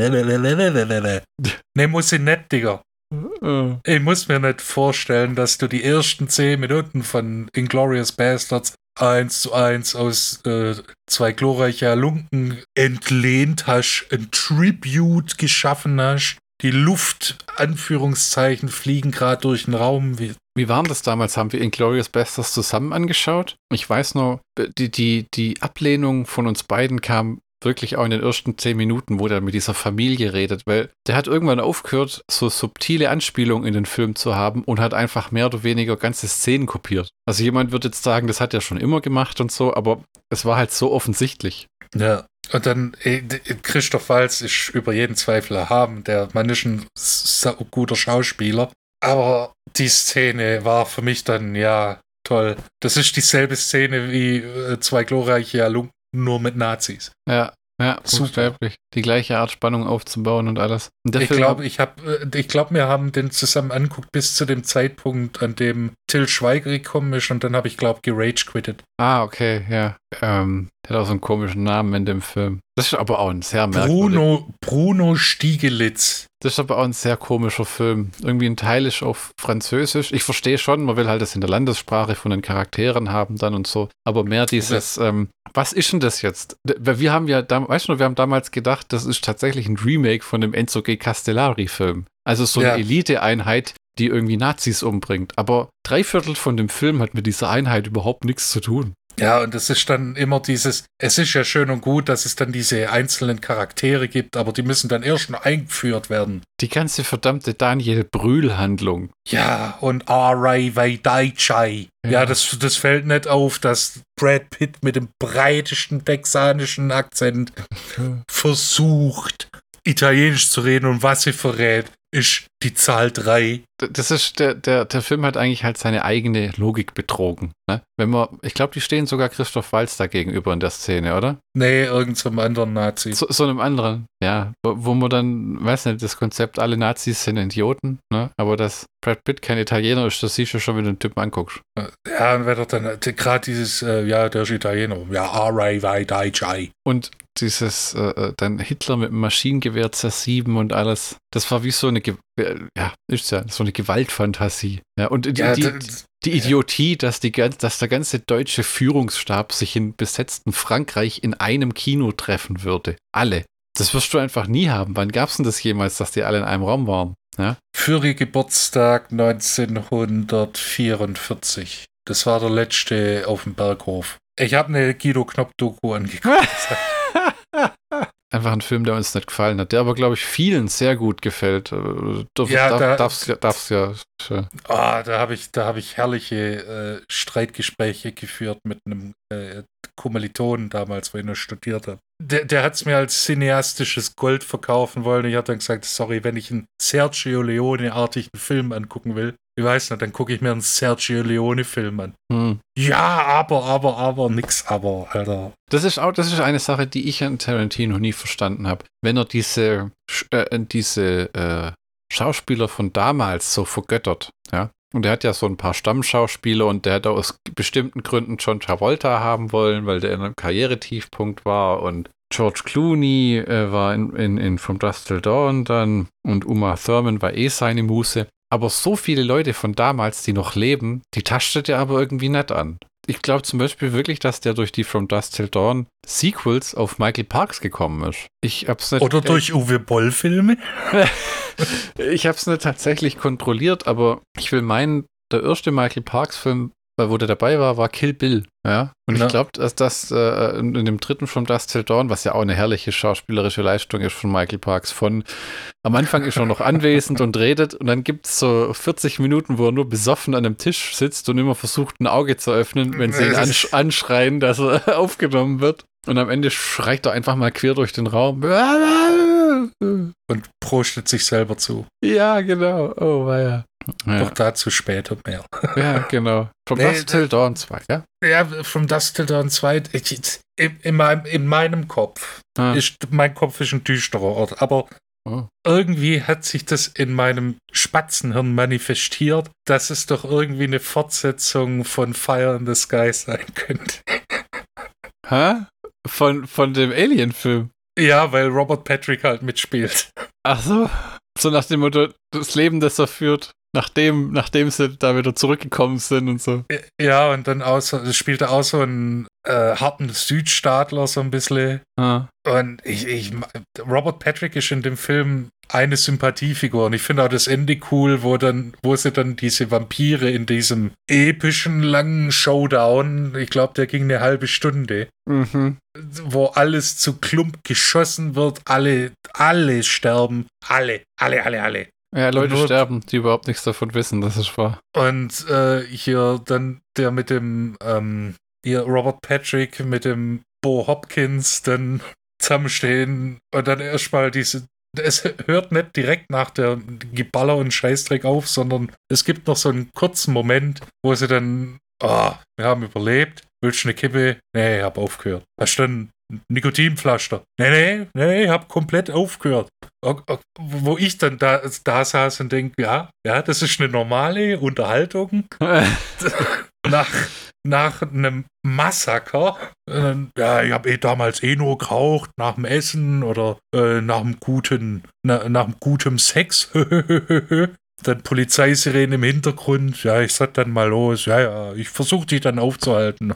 ne, muss ich nicht, Digga. Uh. Ich muss mir nicht vorstellen, dass du die ersten zehn Minuten von Inglorious Bastards eins zu eins aus äh, zwei glorreicher Lunken entlehnt hast, ein Tribute geschaffen hast. Die Luft, Anführungszeichen, fliegen gerade durch den Raum. Wie, wie war das damals? Haben wir Inglorious Bastards zusammen angeschaut? Ich weiß nur, die, die, die Ablehnung von uns beiden kam wirklich auch in den ersten zehn Minuten, wo der mit dieser Familie redet, weil der hat irgendwann aufgehört, so subtile Anspielungen in den Film zu haben und hat einfach mehr oder weniger ganze Szenen kopiert. Also jemand wird jetzt sagen, das hat er schon immer gemacht und so, aber es war halt so offensichtlich. Ja, und dann äh, Christoph Walz ist über jeden Zweifel erhaben. Der Mann ist ein guter Schauspieler. Aber die Szene war für mich dann, ja, toll. Das ist dieselbe Szene wie äh, zwei glorreiche Alumni nur mit Nazis. Ja, ja, super. Die gleiche Art Spannung aufzubauen und alles. Und ich glaube, ich habe, äh, ich glaube, wir haben den zusammen anguckt bis zu dem Zeitpunkt, an dem Till Schweiger gekommen ist und dann habe ich, glaube gerage quittet. Ah, okay, ja. Ähm, der hat auch so einen komischen Namen in dem Film. Das ist aber auch ein sehr merkwürdig. Bruno, Bruno Stiegelitz. Das ist aber auch ein sehr komischer Film. Irgendwie ein Teil ist auf Französisch. Ich verstehe schon, man will halt das in der Landessprache von den Charakteren haben dann und so. Aber mehr dieses, ähm, was ist denn das jetzt? Wir haben ja, weißt du, wir haben damals gedacht, das ist tatsächlich ein Remake von dem Enzo G. Castellari-Film. Also so eine ja. Elite-Einheit, die irgendwie Nazis umbringt. Aber drei Viertel von dem Film hat mit dieser Einheit überhaupt nichts zu tun. Ja, und es ist dann immer dieses, es ist ja schön und gut, dass es dann diese einzelnen Charaktere gibt, aber die müssen dann erst noch eingeführt werden. Die ganze verdammte Daniel Brühl-Handlung. Ja, und Arai Vaidaichai. Ja, ja das, das fällt nicht auf, dass Brad Pitt mit dem breitesten texanischen Akzent versucht, Italienisch zu reden und was sie verrät ist die Zahl 3. Das ist, der, der, der Film hat eigentlich halt seine eigene Logik betrogen. Ne? Wenn man, ich glaube, die stehen sogar Christoph Walz da gegenüber in der Szene, oder? Nee, irgendeinem anderen Nazi. So, so einem anderen, ja. Wo, wo, man dann, weiß nicht, das Konzept, alle Nazis sind Idioten, ne? Aber dass Brad Pitt kein Italiener ist, das siehst du schon, wenn du den Typen anguckst. Ja, und wenn er dann gerade dieses, äh, ja, der ist Italiener, ja, R-A-Y-D-J. Und dieses, äh, äh, dann Hitler mit dem Maschinengewehr zersieben und alles, das war wie so eine, ja, ist ja, so eine Gewaltfantasie. Ja, und die, ja, die, die Idiotie, dass, die, dass der ganze deutsche Führungsstab sich in besetzten Frankreich in einem Kino treffen würde. Alle. Das wirst du einfach nie haben. Wann gab es denn das jemals, dass die alle in einem Raum waren? Ja? Für Geburtstag 1944. Das war der letzte auf dem Berghof. Ich habe eine Guido Knopf-Doku angeguckt. Einfach ein Film, der uns nicht gefallen hat, der aber, glaube ich, vielen sehr gut gefällt. Äh, darf, ja, da, darf's, darf's ja. Ah, da habe ich, hab ich herrliche äh, Streitgespräche geführt mit einem äh, Kommilitonen damals, wo ich noch studiert habe. Der, der hat es mir als cineastisches Gold verkaufen wollen. Ich habe dann gesagt, sorry, wenn ich einen Sergio Leone-artigen Film angucken will, ich weiß nicht, dann gucke ich mir einen Sergio Leone-Film an. Hm. Ja, aber, aber, aber, nix, aber, Alter. Das ist auch, das ist eine Sache, die ich an Tarantino nie verstanden habe. Wenn er diese, äh, diese äh, Schauspieler von damals so vergöttert, ja. Und er hat ja so ein paar Stammschauspieler und der hat aus bestimmten Gründen John Travolta haben wollen, weil der in einem Karrieretiefpunkt war und George Clooney äh, war in, in, in From Dust Till Dawn dann und Uma Thurman war eh seine Muse. Aber so viele Leute von damals, die noch leben, die tastet er aber irgendwie nicht an. Ich glaube zum Beispiel wirklich, dass der durch die From Dust Till Dawn Sequels auf Michael Parks gekommen ist. Ich hab's nicht, Oder durch Uwe Boll-Filme? ich habe es nicht tatsächlich kontrolliert, aber ich will meinen, der erste Michael Parks-Film weil wo der dabei war, war Kill Bill. Ja. Und ja. ich glaube, dass das äh, in, in, dem dritten From Dust Till Dawn, was ja auch eine herrliche schauspielerische Leistung ist von Michael Parks, von am Anfang ist er noch anwesend und redet und dann gibt es so 40 Minuten, wo er nur besoffen an einem Tisch sitzt und immer versucht, ein Auge zu öffnen, wenn sie ihn ansch anschreien, dass er aufgenommen wird. Und am Ende schreit er einfach mal quer durch den Raum. Und prostet sich selber zu. Ja, genau. Oh, war ja. Doch dazu später mehr. Ja, genau. From nee, Dust Till Dawn 2, ja? Ja, From Dust Till Dawn 2, in, in, meinem, in meinem Kopf, ah. ist, mein Kopf ist ein düsterer Ort, aber oh. irgendwie hat sich das in meinem Spatzenhirn manifestiert, dass es doch irgendwie eine Fortsetzung von Fire in the Sky sein könnte. Hä? Von, von dem Alien-Film? Ja, weil Robert Patrick halt mitspielt. Ach so. So nach dem Motto, das Leben, das er führt, nachdem, nachdem sie da wieder zurückgekommen sind und so. Ja, und dann auch so, spielte auch so ein äh, harten Südstaatler so ein bisschen. Ah. Und ich, ich, Robert Patrick ist in dem Film eine Sympathiefigur. Und ich finde auch das Ende cool, wo dann, wo sie dann diese Vampire in diesem epischen langen Showdown, ich glaube, der ging eine halbe Stunde, mhm. wo alles zu Klump geschossen wird, alle, alle sterben, alle, alle, alle, alle. Ja, Leute Nur, sterben, die überhaupt nichts davon wissen, das ist wahr. Und äh, hier dann der mit dem, ähm, hier Robert Patrick mit dem Bo Hopkins dann zusammenstehen und dann erstmal diese. Es hört nicht direkt nach der Geballer und Scheißdreck auf, sondern es gibt noch so einen kurzen Moment, wo sie dann, oh, wir haben überlebt, willst du eine Kippe? Nee, ich hab aufgehört. Hast du dann Nikotinpflaster. Nee, nee, nee, ich hab komplett aufgehört. Wo ich dann da, da saß und denke, ja, ja, das ist eine normale Unterhaltung. nach, nach einem Massaker. Ja, ich habe eh damals eh nur geraucht nach dem Essen oder äh, nach einem guten, na, nach einem guten Sex. dann Polizeisirene im Hintergrund. Ja, ich sag dann mal los. Ja, ja, ich versuche dich dann aufzuhalten.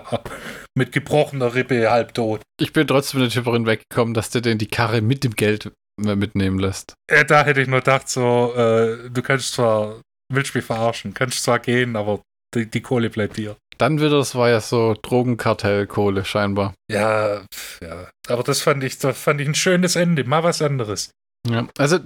mit gebrochener Rippe, halbtot. Ich bin trotzdem nicht darüber hinweggekommen, dass der denn die Karre mit dem Geld mitnehmen lässt. Ja, da hätte ich nur gedacht, so, äh, du kannst zwar, willst mich verarschen, kannst zwar gehen, aber die, die Kohle bleibt hier. Dann wieder, das war ja so Drogenkartellkohle scheinbar. Ja, ja. Aber das fand ich, das fand ich ein schönes Ende, mal was anderes. Ja, also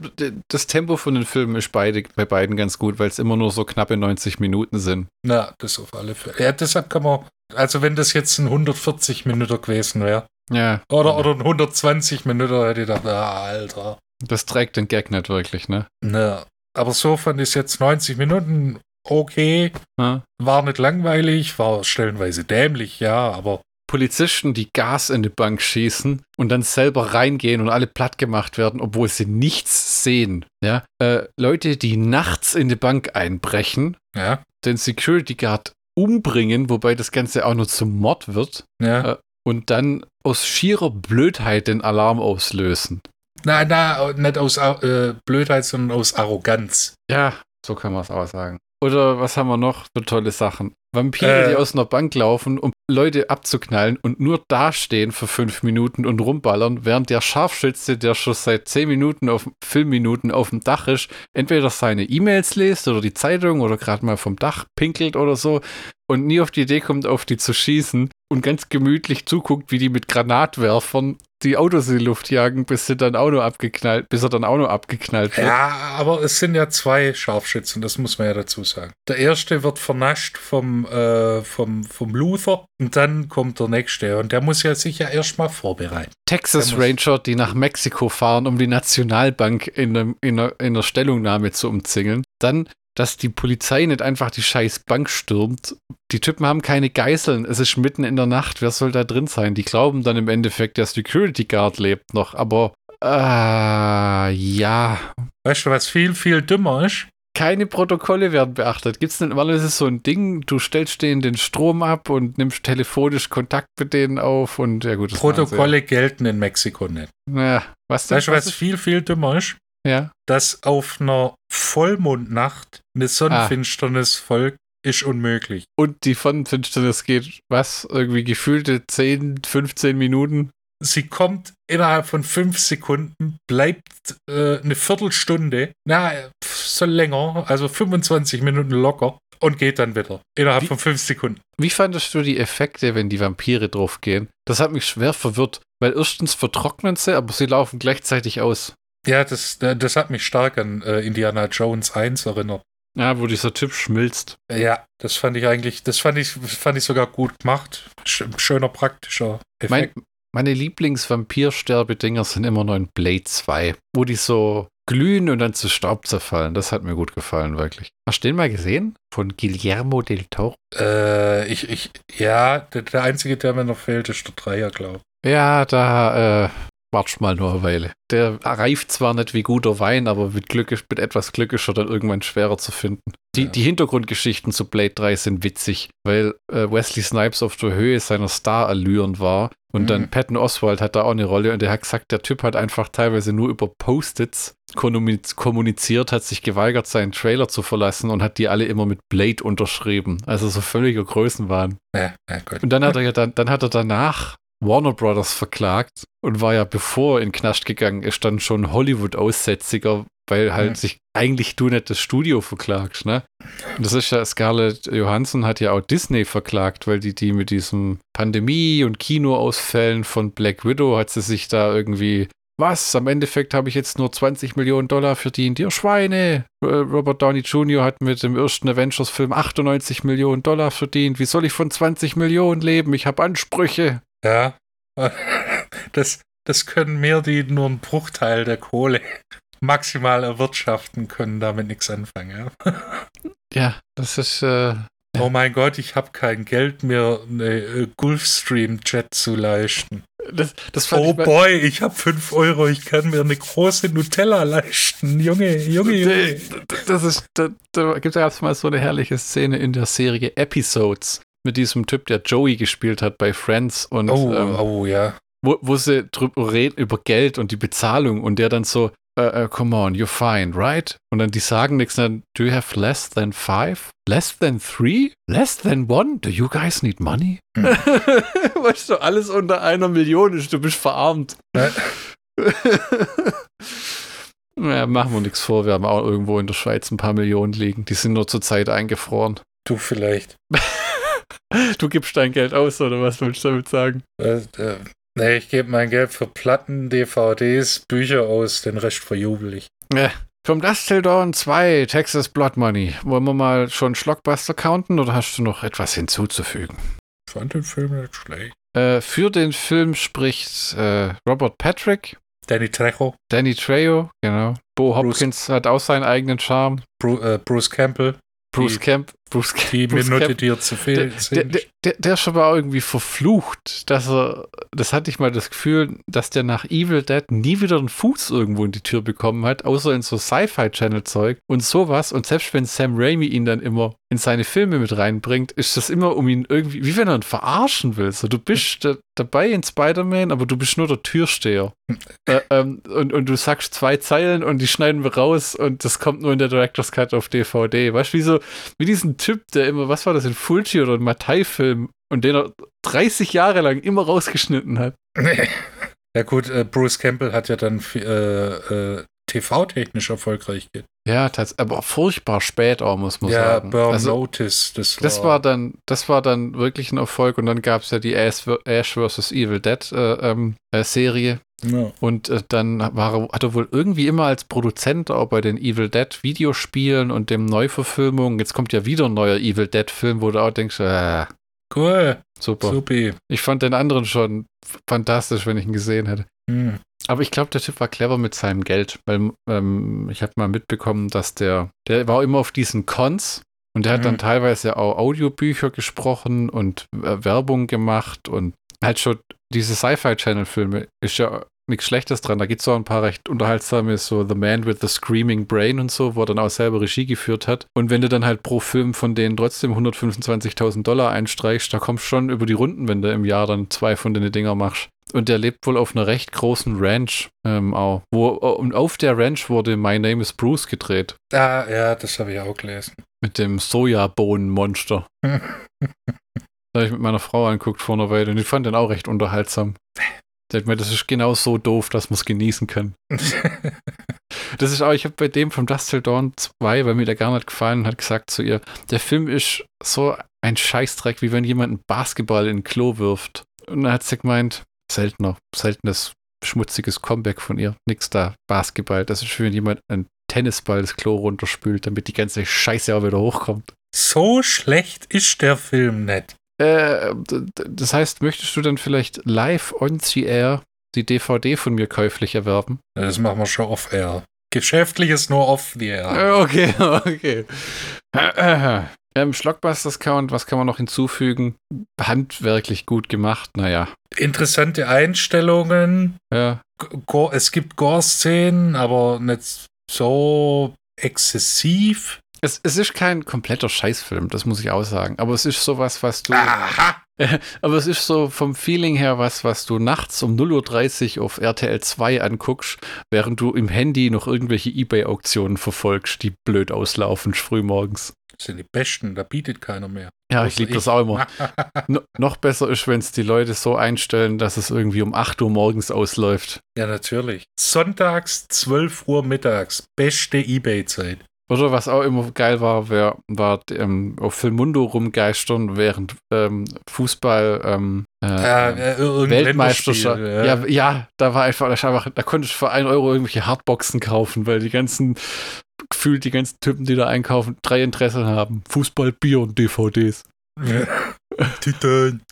das Tempo von den Filmen ist beide, bei beiden ganz gut, weil es immer nur so knappe 90 Minuten sind. Na, das auf alle Fälle. Ja, deshalb kann man, also wenn das jetzt ein 140 Minuten gewesen wäre. Ja. Oder, oder ein 120 Minuten hätte ich gedacht, ah, Alter. Das trägt den Gag nicht wirklich, ne? Na, aber so fand ich es jetzt 90 Minuten okay. Ja. War nicht langweilig, war stellenweise dämlich, ja, aber Polizisten, die Gas in die Bank schießen und dann selber reingehen und alle platt gemacht werden, obwohl sie nichts sehen. Ja? Äh, Leute, die nachts in die Bank einbrechen, ja. den Security Guard umbringen, wobei das Ganze auch nur zum Mord wird. Ja. Äh, und dann aus schierer Blödheit den Alarm auslösen. Nein, na, nicht aus äh, Blödheit, sondern aus Arroganz. Ja, so kann man es auch sagen. Oder was haben wir noch für tolle Sachen? Vampire, äh, die aus einer Bank laufen, um Leute abzuknallen und nur dastehen für fünf Minuten und rumballern, während der Scharfschütze, der schon seit zehn Minuten auf Filmminuten auf dem Dach ist, entweder seine E-Mails liest oder die Zeitung oder gerade mal vom Dach pinkelt oder so und nie auf die Idee kommt, auf die zu schießen und ganz gemütlich zuguckt, wie die mit Granatwerfern die Autos in die Luft jagen, bis sie dann auch nur abgeknallt, bis er dann auch nur abgeknallt wird. Ja, aber es sind ja zwei Scharfschützen, das muss man ja dazu sagen. Der erste wird vernascht vom, äh, vom, vom Luther und dann kommt der nächste und der muss ja sich ja erstmal vorbereiten. Texas Ranger, die nach Mexiko fahren, um die Nationalbank in, einem, in, einer, in einer Stellungnahme zu umzingeln. Dann dass die Polizei nicht einfach die scheiß Bank stürmt. Die Typen haben keine Geiseln. Es ist mitten in der Nacht. Wer soll da drin sein? Die glauben dann im Endeffekt, der Security Guard lebt noch. Aber, äh, ja. Weißt du, was viel, viel dümmer ist? Keine Protokolle werden beachtet. Gibt es denn immer ist so ein Ding, du stellst denen den Strom ab und nimmst telefonisch Kontakt mit denen auf und ja gut. Protokolle gelten in Mexiko nicht. Ja, was denn? Weißt du, was, was viel, viel dümmer ist? Ja. Dass auf einer Vollmondnacht eine Sonnenfinsternis ah. folgt, ist unmöglich. Und die Sonnenfinsternis geht, was? Irgendwie gefühlte 10, 15 Minuten? Sie kommt innerhalb von 5 Sekunden, bleibt äh, eine Viertelstunde, na, so länger, also 25 Minuten locker und geht dann wieder. Innerhalb wie, von 5 Sekunden. Wie fandest du die Effekte, wenn die Vampire draufgehen? Das hat mich schwer verwirrt, weil erstens vertrocknen sie, aber sie laufen gleichzeitig aus. Ja, das, das hat mich stark an äh, Indiana Jones 1 erinnert. Ja, wo dieser Typ schmilzt. Ja, das fand ich eigentlich, das fand ich, fand ich sogar gut gemacht. Schöner, praktischer Effekt. Mein, meine Lieblings-Vampir-Sterbedinger sind immer noch in Blade 2, wo die so glühen und dann zu Staub zerfallen. Das hat mir gut gefallen, wirklich. Hast du den mal gesehen? Von Guillermo del Toro? Äh, ich, ich, ja, der, der einzige, der mir noch fehlt, ist der Dreier, glaube ich. Ja, da, äh, Warte mal nur eine Weile. Der reift zwar nicht wie guter Wein, aber mit, Glück, mit etwas Glück ist er dann irgendwann schwerer zu finden. Die, ja. die Hintergrundgeschichten zu Blade 3 sind witzig, weil äh, Wesley Snipes auf der Höhe seiner Star-Allüren war und mhm. dann Patton Oswald hat da auch eine Rolle und der hat gesagt, der Typ hat einfach teilweise nur über Post-its kommuniziert, hat sich geweigert, seinen Trailer zu verlassen und hat die alle immer mit Blade unterschrieben. Also so völliger Größenwahn. Ja, ja, und dann hat er ja dann, dann hat er danach Warner Brothers verklagt und war ja, bevor er in Knast gegangen ist, dann schon Hollywood-Aussätziger, weil halt mhm. sich eigentlich du nicht das Studio verklagst, ne? Das ist ja, Scarlett Johansson hat ja auch Disney verklagt, weil die, die mit diesem Pandemie- und Kinoausfällen von Black Widow hat sie sich da irgendwie was? Am Endeffekt habe ich jetzt nur 20 Millionen Dollar verdient. Ihr Schweine! Robert Downey Jr. hat mit dem ersten Avengers-Film 98 Millionen Dollar verdient. Wie soll ich von 20 Millionen leben? Ich habe Ansprüche. Ja, das, das können mehr, die nur einen Bruchteil der Kohle maximal erwirtschaften, können damit nichts anfangen. Ja, ja das ist. Äh, oh mein Gott, ich habe kein Geld mehr, eine äh, Gulfstream-Jet zu leisten. Das, das oh ich boy, ich habe 5 Euro, ich kann mir eine große Nutella leisten. Junge, Junge, Junge. Das ist, da, da gibt es mal so eine herrliche Szene in der Serie Episodes mit diesem Typ, der Joey gespielt hat bei Friends und oh, ähm, oh ja. Wo, wo sie drüber reden über Geld und die Bezahlung und der dann so, uh, uh, come on, you're fine, right? Und dann die sagen nichts, dann, do you have less than five? Less than three? Less than one? Do you guys need money? Hm. weißt du, alles unter einer Million ist, du bist verarmt. Ja. machen wir nichts vor, wir haben auch irgendwo in der Schweiz ein paar Millionen liegen. Die sind nur zur Zeit eingefroren. Du vielleicht. Du gibst dein Geld aus, oder was willst du damit sagen? Äh, äh, nee, ich gebe mein Geld für Platten, DVDs, Bücher aus, den Rest verjubel ich. Ja. Vom Dust Till Dawn 2, Texas Blood Money. Wollen wir mal schon Schlockbuster counten oder hast du noch etwas hinzuzufügen? Ich fand den Film nicht schlecht. Äh, für den Film spricht äh, Robert Patrick. Danny Trejo. Danny Trejo, genau. Bo Hopkins Bruce, hat auch seinen eigenen Charme. Bruce, äh, Bruce Campbell. Bruce Camp, Bruce, die Bruce Minute, die zu viel der, der, der, der, ist schon mal irgendwie verflucht, dass er, das hatte ich mal das Gefühl, dass der nach Evil Dead nie wieder einen Fuß irgendwo in die Tür bekommen hat, außer in so Sci-Fi-Channel-Zeug und sowas. Und selbst wenn Sam Raimi ihn dann immer in seine Filme mit reinbringt, ist das immer um ihn irgendwie, wie wenn er ihn verarschen will. So, du bist da, dabei in Spider-Man, aber du bist nur der Türsteher. äh, ähm, und, und du sagst zwei Zeilen und die schneiden wir raus und das kommt nur in der Director's Cut auf DVD. Weißt du, wie so, wie diesen Typ, der immer, was war das, in Fulci oder in Mattei-Film und den er 30 Jahre lang immer rausgeschnitten hat. Ja gut, äh, Bruce Campbell hat ja dann äh, äh, TV-technisch erfolgreich geht. Ja, aber furchtbar spät auch, muss man ja, sagen. Ja, Burn also, Notice. Das war, das war, dann, das war dann wirklich ein Erfolg und dann gab es ja die Ash, Ash vs. Evil Dead äh, ähm, äh, Serie. Und äh, dann war, hat er wohl irgendwie immer als Produzent auch bei den Evil Dead Videospielen und dem Neuverfilmung. Jetzt kommt ja wieder ein neuer Evil Dead Film, wo du auch denkst, äh, cool. Super. Supi. Ich fand den anderen schon fantastisch, wenn ich ihn gesehen hätte. Hm. Aber ich glaube, der Typ war clever mit seinem Geld, weil ähm, ich habe mal mitbekommen, dass der, der war immer auf diesen Cons und der hat mhm. dann teilweise auch Audiobücher gesprochen und äh, Werbung gemacht und halt schon diese Sci-Fi-Channel-Filme ist ja nichts Schlechtes dran. Da gibt es auch ein paar recht unterhaltsame, so The Man with the Screaming Brain und so, wo er dann auch selber Regie geführt hat. Und wenn du dann halt pro Film von denen trotzdem 125.000 Dollar einstreichst, da kommst du schon über die Runden, wenn du im Jahr dann zwei von den Dinger machst. Und der lebt wohl auf einer recht großen Ranch ähm, auch. Wo, und auf der Ranch wurde My Name is Bruce gedreht. Ah, ja, das habe ich auch gelesen. Mit dem Sojabohnenmonster. da habe ich mit meiner Frau angeguckt vor einer Weile und ich fand den auch recht unterhaltsam. Der mir, das ist genau so doof, dass man es genießen kann. das ist auch, ich habe bei dem vom Dust Till Dawn 2, weil mir der gar nicht gefallen hat, gesagt zu ihr, der Film ist so ein Scheißdreck, wie wenn jemand einen Basketball in ein Klo wirft. Und dann hat sie gemeint, seltener, seltenes schmutziges Comeback von ihr. Nix da, Basketball. Das ist für jemand ein Tennisball das Klo runterspült, damit die ganze Scheiße auch wieder hochkommt. So schlecht ist der Film nicht. Äh, das heißt, möchtest du dann vielleicht live on the air die DVD von mir käuflich erwerben? Das machen wir schon off-air. Geschäftlich ist nur off the air. Äh, okay, okay. Ähm, Schlockbusters Count, was kann man noch hinzufügen? Handwerklich gut gemacht, naja. Interessante Einstellungen. Ja. Es gibt Gore-Szenen, aber nicht so exzessiv. Es, es ist kein kompletter Scheißfilm, das muss ich auch sagen. Aber es ist sowas, was du. Aha! Aber es ist so vom Feeling her was, was du nachts um 0.30 Uhr auf RTL 2 anguckst, während du im Handy noch irgendwelche Ebay-Auktionen verfolgst, die blöd auslaufen frühmorgens. Das sind die besten, da bietet keiner mehr. Ja, ich liebe das auch immer. no, noch besser ist, wenn es die Leute so einstellen, dass es irgendwie um 8 Uhr morgens ausläuft. Ja, natürlich. Sonntags, 12 Uhr mittags, beste Ebay-Zeit. Oder was auch immer geil war, wär, war ähm, auf Filmundo rumgeistern, während ähm, Fußball ähm, äh, äh, Weltmeisterschaft. Ja. ja. ja, da war einfach, einfach, da konnte ich für 1 Euro irgendwelche Hardboxen kaufen, weil die ganzen, gefühlt die ganzen Typen, die da einkaufen, drei Interessen haben. Fußball, Bier und DVDs. Ja. Titan.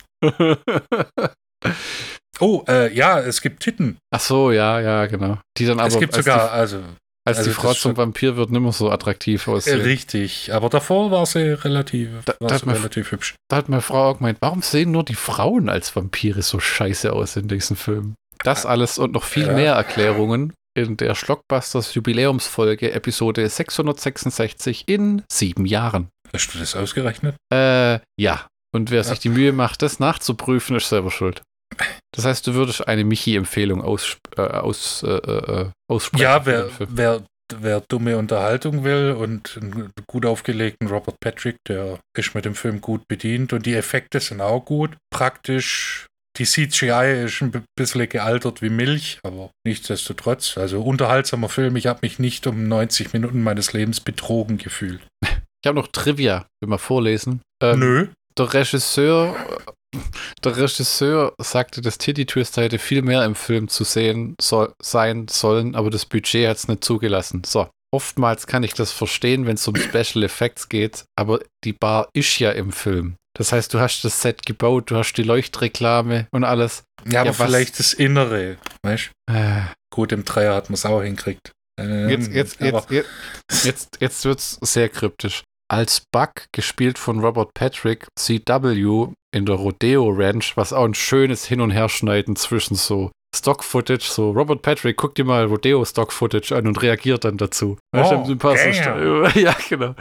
oh, äh, ja, es gibt Titten. Ach so, ja, ja, genau. Die dann aber. Es gibt sogar, also als also die Frau zum Vampir wird, nicht mehr so attraktiv aussehen. Richtig, aber davor war sie relativ, da, da sie relativ hübsch. Da hat meine Frau auch gemeint, warum sehen nur die Frauen als Vampire so scheiße aus in diesen Filmen? Das alles und noch viel ja. mehr Erklärungen in der Schlockbusters Jubiläumsfolge Episode 666 in sieben Jahren. Hast du das ausgerechnet? Äh, ja. Und wer ja. sich die Mühe macht, das nachzuprüfen, ist selber schuld. Das heißt, du würdest eine Michi-Empfehlung aus, äh, aus, äh, äh, aussprechen. Ja, wer, wer, wer dumme Unterhaltung will und einen gut aufgelegten Robert Patrick, der ist mit dem Film gut bedient und die Effekte sind auch gut. Praktisch, die CGI ist ein bisschen gealtert wie Milch, aber nichtsdestotrotz, also unterhaltsamer Film. Ich habe mich nicht um 90 Minuten meines Lebens betrogen gefühlt. Ich habe noch Trivia, will mal vorlesen. Ähm, Nö. Der Regisseur der Regisseur sagte, dass Titty Twister hätte viel mehr im Film zu sehen soll, sein sollen, aber das Budget hat es nicht zugelassen. So, oftmals kann ich das verstehen, wenn es um Special Effects geht, aber die Bar ist ja im Film. Das heißt, du hast das Set gebaut, du hast die Leuchtreklame und alles. Ja, aber ja, vielleicht das Innere, weißt äh. Gut, im Dreier hat man es auch hinkriegt. Ähm, jetzt, jetzt, jetzt, jetzt, jetzt, jetzt wird es sehr kryptisch. Als Buck, gespielt von Robert Patrick, CW, in der Rodeo Ranch, was auch ein schönes Hin- und Herschneiden zwischen so Stock-Footage, so Robert Patrick, guck dir mal Rodeo Stock-Footage an und reagiert dann dazu. Oh, ja, genau.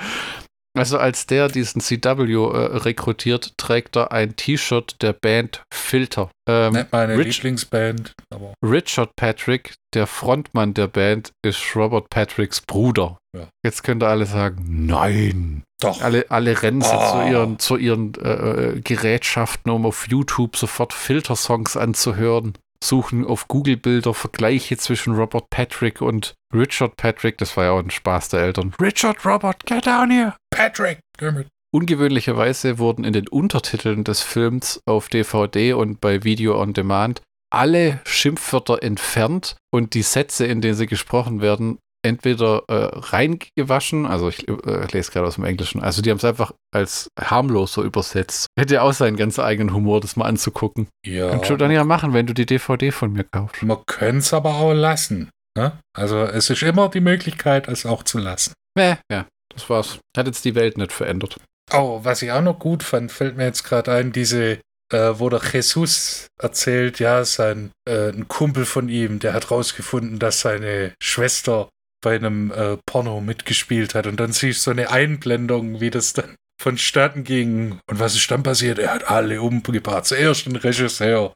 Also als der diesen CW äh, rekrutiert, trägt er ein T-Shirt der Band Filter. Ähm, Nicht meine Rich Lieblingsband. Richard Patrick, der Frontmann der Band, ist Robert Patricks Bruder. Ja. Jetzt könnt ihr alle sagen, nein. Doch. Alle, alle rennen oh. zu ihren, zu ihren äh, äh, Gerätschaften, um auf YouTube sofort Filtersongs anzuhören suchen auf Google Bilder Vergleiche zwischen Robert Patrick und Richard Patrick. Das war ja auch ein Spaß der Eltern. Richard, Robert, get down here. Patrick, damn it. Ungewöhnlicherweise wurden in den Untertiteln des Films auf DVD und bei Video on Demand alle Schimpfwörter entfernt und die Sätze, in denen sie gesprochen werden, entweder äh, reingewaschen, also ich äh, lese gerade aus dem Englischen, also die haben es einfach als harmloser übersetzt. Hätte ja auch seinen ganz eigenen Humor, das mal anzugucken. Ja. Kannst du dann ja machen, wenn du die DVD von mir kaufst. Man könnte es aber auch lassen. Ne? Also es ist immer die Möglichkeit, es auch zu lassen. Ja, ja, das war's. Hat jetzt die Welt nicht verändert. Oh, was ich auch noch gut fand, fällt mir jetzt gerade ein, diese äh, wo der Jesus erzählt, ja, sein äh, ein Kumpel von ihm, der hat rausgefunden, dass seine Schwester bei einem äh, Porno mitgespielt hat. Und dann siehst du so eine Einblendung, wie das dann vonstatten ging. Und was ist dann passiert? Er hat alle umgebracht. Zuerst den Regisseur.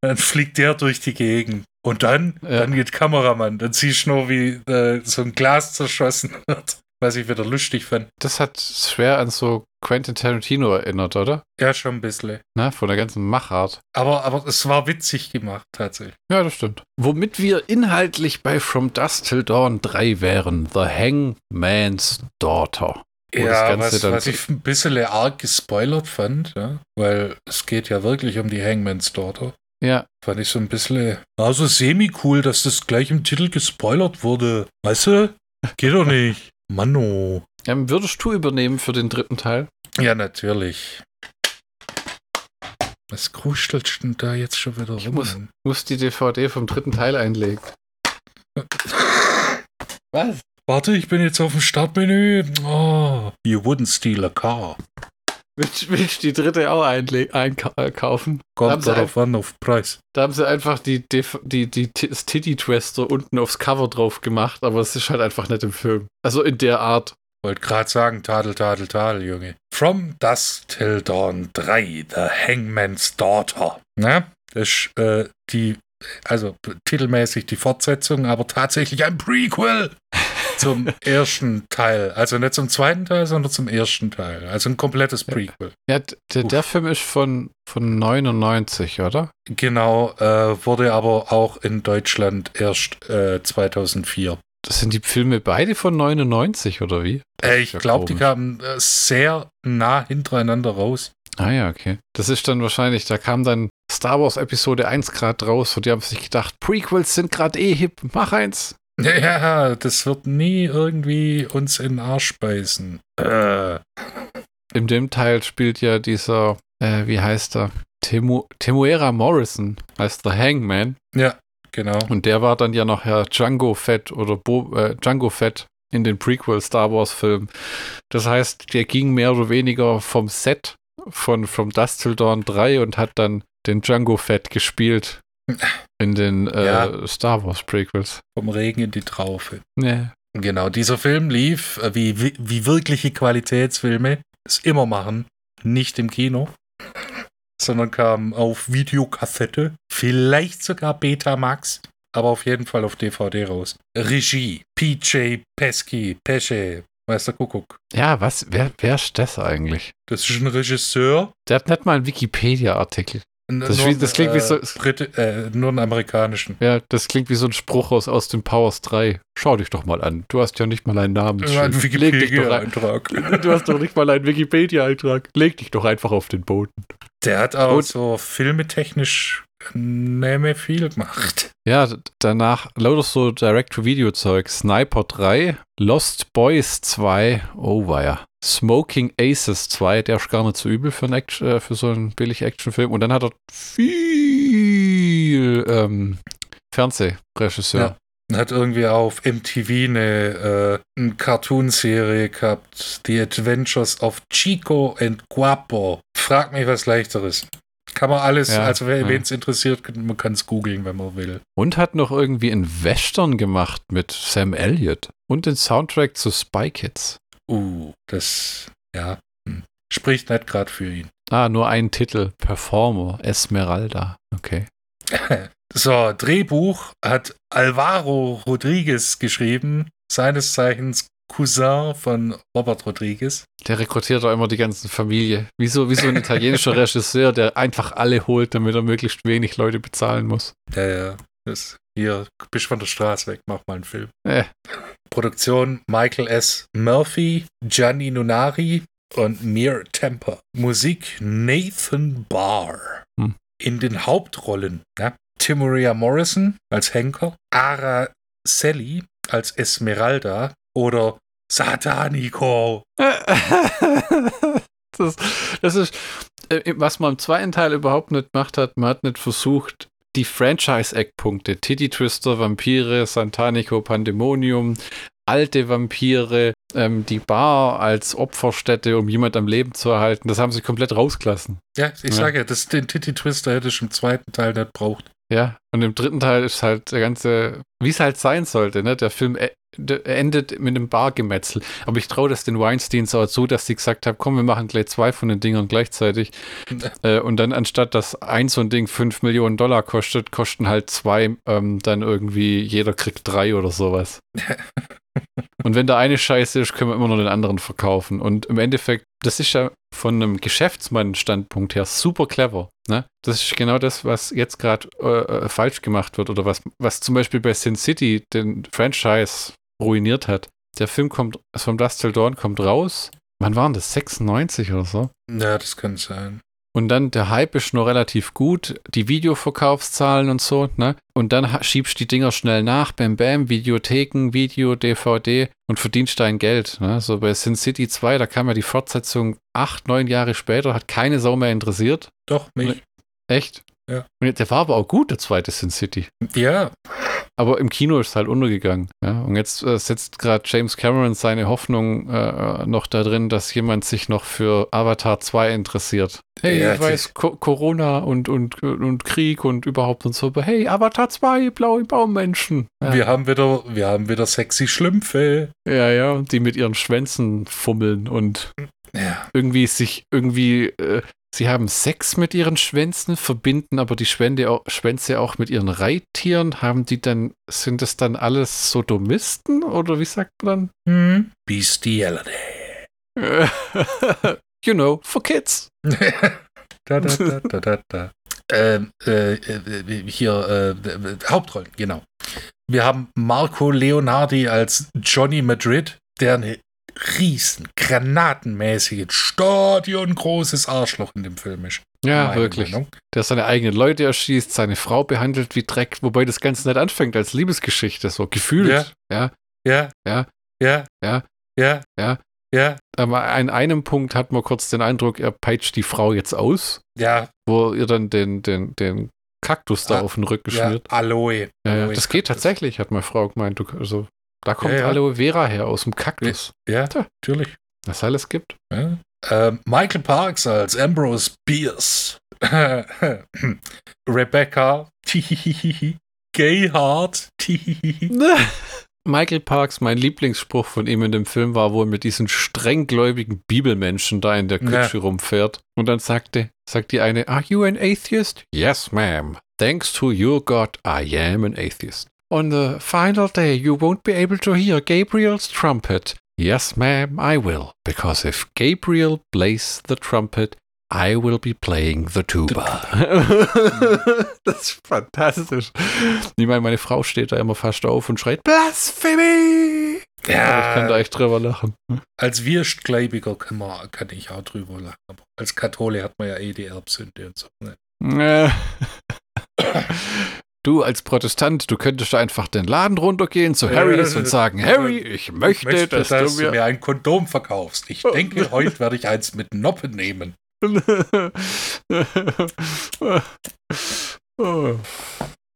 Dann fliegt der durch die Gegend. Und dann, ja. dann geht Kameramann. Dann siehst du nur, wie äh, so ein Glas zerschossen wird was ich wieder lustig fand. Das hat schwer an so Quentin Tarantino erinnert, oder? Ja, schon ein bisschen. Na, von der ganzen Machart. Aber, aber es war witzig gemacht, tatsächlich. Ja, das stimmt. Womit wir inhaltlich bei From Dust Till Dawn 3 wären: The Hangman's Daughter. Ja, was, was ich ein bisschen arg gespoilert fand, ja, weil es geht ja wirklich um die Hangman's Daughter. Ja. Fand ich so ein bisschen, also semi-cool, dass das gleich im Titel gespoilert wurde. Weißt du? Geht doch nicht. Manno. Ähm, würdest du übernehmen für den dritten Teil? Ja, natürlich. Was kruschtelt denn da jetzt schon wieder rum? Ich muss, muss die DVD vom dritten Teil einlegen. Was? Warte, ich bin jetzt auf dem Startmenü. Oh, you wouldn't steal a car. Willst, du die dritte auch einkaufen? Kommt darauf an, auf Preis. Da haben sie einfach die, die, die, die das Titty Twister unten aufs Cover drauf gemacht, aber es ist halt einfach nicht im Film. Also in der Art. Wollte gerade sagen, Tadel, Tadel, Tadel, Junge. From Dusk Till Dawn 3, The Hangman's Daughter. Na, das ist äh, die, also titelmäßig die Fortsetzung, aber tatsächlich ein Prequel zum ersten Teil. Also nicht zum zweiten Teil, sondern zum ersten Teil. Also ein komplettes Prequel. Ja, der, der Film ist von, von 99, oder? Genau, äh, wurde aber auch in Deutschland erst äh, 2004 das sind die Filme beide von 99 oder wie? Äh, ich glaube, die kamen äh, sehr nah hintereinander raus. Ah ja, okay. Das ist dann wahrscheinlich, da kam dann Star Wars Episode 1 gerade raus und die haben sich gedacht, Prequels sind gerade eh hip, mach eins. Ja, das wird nie irgendwie uns in den Arsch beißen. Äh. In dem Teil spielt ja dieser, äh, wie heißt er? Temu Temuera Morrison als The Hangman. Ja. Genau. Und der war dann ja noch Herr Django Fett oder Bo, äh, Django Fett in den Prequel Star Wars Filmen. Das heißt, der ging mehr oder weniger vom Set von From Dust Till Dawn 3 und hat dann den Django Fett gespielt in den äh, ja. Star Wars Prequels. Vom Regen in die Traufe. Nee. Genau, dieser Film lief äh, wie, wie, wie wirkliche Qualitätsfilme es immer machen, nicht im Kino sondern kam auf Videokassette, vielleicht sogar Betamax, aber auf jeden Fall auf DVD raus. Regie, PJ Pesky, Pesce, Meister Kuckuck. Ja, was? Wer, wer ist das eigentlich? Das ist ein Regisseur. Der hat nicht mal einen Wikipedia-Artikel. Das, nur, das, klingt äh, wie so. Brit äh, nur einen amerikanischen. Ja, das klingt wie so ein Spruch aus, aus dem Powers 3. Schau dich doch mal an. Du hast ja nicht mal einen Namen. Ein Wikipedia-Eintrag. Du hast doch nicht mal einen Wikipedia-Eintrag. Leg dich doch einfach auf den Boden. Der hat auch Und, so filmetechnisch nicht mehr viel gemacht. Ja, danach lauter so Direct-to-Video-Zeug. Sniper 3, Lost Boys 2, oh weia. Smoking Aces 2, der ist gar nicht so übel für, ein Action, äh, für so einen billig Actionfilm. Und dann hat er viel ähm, Fernsehregisseur. Ja. Hat irgendwie auf MTV eine, äh, eine Cartoon-Serie gehabt, The Adventures of Chico and Guapo. Frag mich was leichteres. Kann man alles, ja, also wen es ja. interessiert, man kann es googeln, wenn man will. Und hat noch irgendwie einen Western gemacht mit Sam Elliott und den Soundtrack zu Spy Kids. Uh, das, ja, hm. spricht nicht gerade für ihn. Ah, nur ein Titel, Performer, Esmeralda. Okay. so, Drehbuch hat Alvaro Rodriguez geschrieben, seines Zeichens Cousin von Robert Rodriguez. Der rekrutiert doch immer die ganze Familie. Wie so, wie so ein italienischer Regisseur, der einfach alle holt, damit er möglichst wenig Leute bezahlen muss. Ja, ja. Das, hier, bist von der Straße weg, mach mal einen Film. Äh. Produktion Michael S. Murphy, Gianni Nunari und Mir Temper. Musik Nathan Barr. Hm. In den Hauptrollen ja, Timoria Morrison als Henker, Ara Sally als Esmeralda oder Satanico. das, das ist, äh, was man im zweiten Teil überhaupt nicht gemacht hat. Man hat nicht versucht, die Franchise-Eckpunkte, Titty Twister, Vampire, Santanico, Pandemonium, alte Vampire, ähm, die Bar als Opferstätte, um jemand am Leben zu erhalten, das haben sie komplett rausgelassen. Ja, ich ja. sage ja, das, den Titty Twister hätte ich im zweiten Teil nicht braucht. Ja, und im dritten Teil ist halt der ganze, wie es halt sein sollte, ne? Der Film e, endet mit einem Bargemetzel. Aber ich traue das den Weinsteins auch zu, dass sie gesagt haben, komm, wir machen gleich zwei von den Dingern gleichzeitig. äh, und dann anstatt dass ein so ein Ding 5 Millionen Dollar kostet, kosten halt zwei ähm, dann irgendwie, jeder kriegt drei oder sowas. Und wenn der eine scheiße ist, können wir immer noch den anderen verkaufen. Und im Endeffekt, das ist ja von einem Geschäftsmann-Standpunkt her super clever. Ne? Das ist genau das, was jetzt gerade äh, äh, falsch gemacht wird oder was, was zum Beispiel bei Sin City den Franchise ruiniert hat. Der Film kommt, vom Dust Till Dawn kommt raus. Wann waren das? 96 oder so? Ja, das kann sein. Und dann der Hype ist noch relativ gut, die Videoverkaufszahlen und so, ne? Und dann schiebst die Dinger schnell nach, bam bam, Videotheken, Video, DVD und verdienst dein Geld. Ne? So bei Sin City 2, da kam ja die Fortsetzung acht, neun Jahre später, hat keine Sau mehr interessiert. Doch, mich. Echt? Ja. Und der war aber auch gut, der zweite Sin City. Ja. Aber im Kino ist es halt untergegangen. Ja? Und jetzt äh, setzt gerade James Cameron seine Hoffnung äh, noch da drin, dass jemand sich noch für Avatar 2 interessiert. Hey, ja, ich weiß, Co Corona und, und, und Krieg und überhaupt und so, aber hey, Avatar 2, blaue Baummenschen. Ja. Wir haben wieder, wir haben wieder sexy Schlümpfe. Ja, ja, die mit ihren Schwänzen fummeln und ja. irgendwie sich irgendwie äh, Sie haben Sex mit ihren Schwänzen, verbinden aber die Schwänze auch mit ihren Reittieren. Haben die dann, sind das dann alles Sodomisten oder wie sagt man dann? Hm. Bestiality. you know, for kids. da, da, da, da, da, da. Ähm, äh, äh, hier äh, Hauptrollen, genau. Wir haben Marco Leonardi als Johnny Madrid, der eine riesen, granatenmäßiges, stadiongroßes Arschloch in dem Film ist. Ja, wirklich. Meinung. Der seine eigenen Leute erschießt, seine Frau behandelt wie Dreck, wobei das Ganze nicht anfängt als Liebesgeschichte, so gefühlt. Ja. Ja. Ja. Ja. Ja. Ja. ja. Ja. Aber an einem Punkt hat man kurz den Eindruck, er peitscht die Frau jetzt aus. Ja. Wo ihr dann den, den, den Kaktus da ah, auf den Rücken ja, schmiert. Aloe. Ja, Aloe das Kaktus. geht tatsächlich, hat meine Frau gemeint. Du, also da kommt ja, ja. Aloe Vera her, aus dem Kaktus. Ja, ja natürlich. Was alles gibt. Äh, Michael Parks als Ambrose Bierce. Rebecca. Gayheart. Michael Parks, mein Lieblingsspruch von ihm in dem Film war, wo er mit diesen strenggläubigen Bibelmenschen da in der Kutsche ja. rumfährt. Und dann sagte, sagt die eine, Are you an atheist? Yes, ma'am. Thanks to your God, I am an atheist. On the final day, you won't be able to hear Gabriel's trumpet. Yes, ma'am, I will, because if Gabriel plays the trumpet, I will be playing the tuba. das ist fantastisch. Ich meine, meine Frau steht da immer fast auf und schreit Blasphemy! Ja, ich kann da echt drüber lachen. Als Wirstgläubiger kann, man, kann ich auch drüber lachen. Aber als Kathole hat man ja eh die Erbsünde und so. Ne? Du als Protestant, du könntest einfach den Laden runtergehen zu Harrys und sagen, Harry, ich möchte, ich möchte dass, dass, du mir, mir ein Kondom verkaufst. Ich denke, heute werde ich eins mit Noppen nehmen.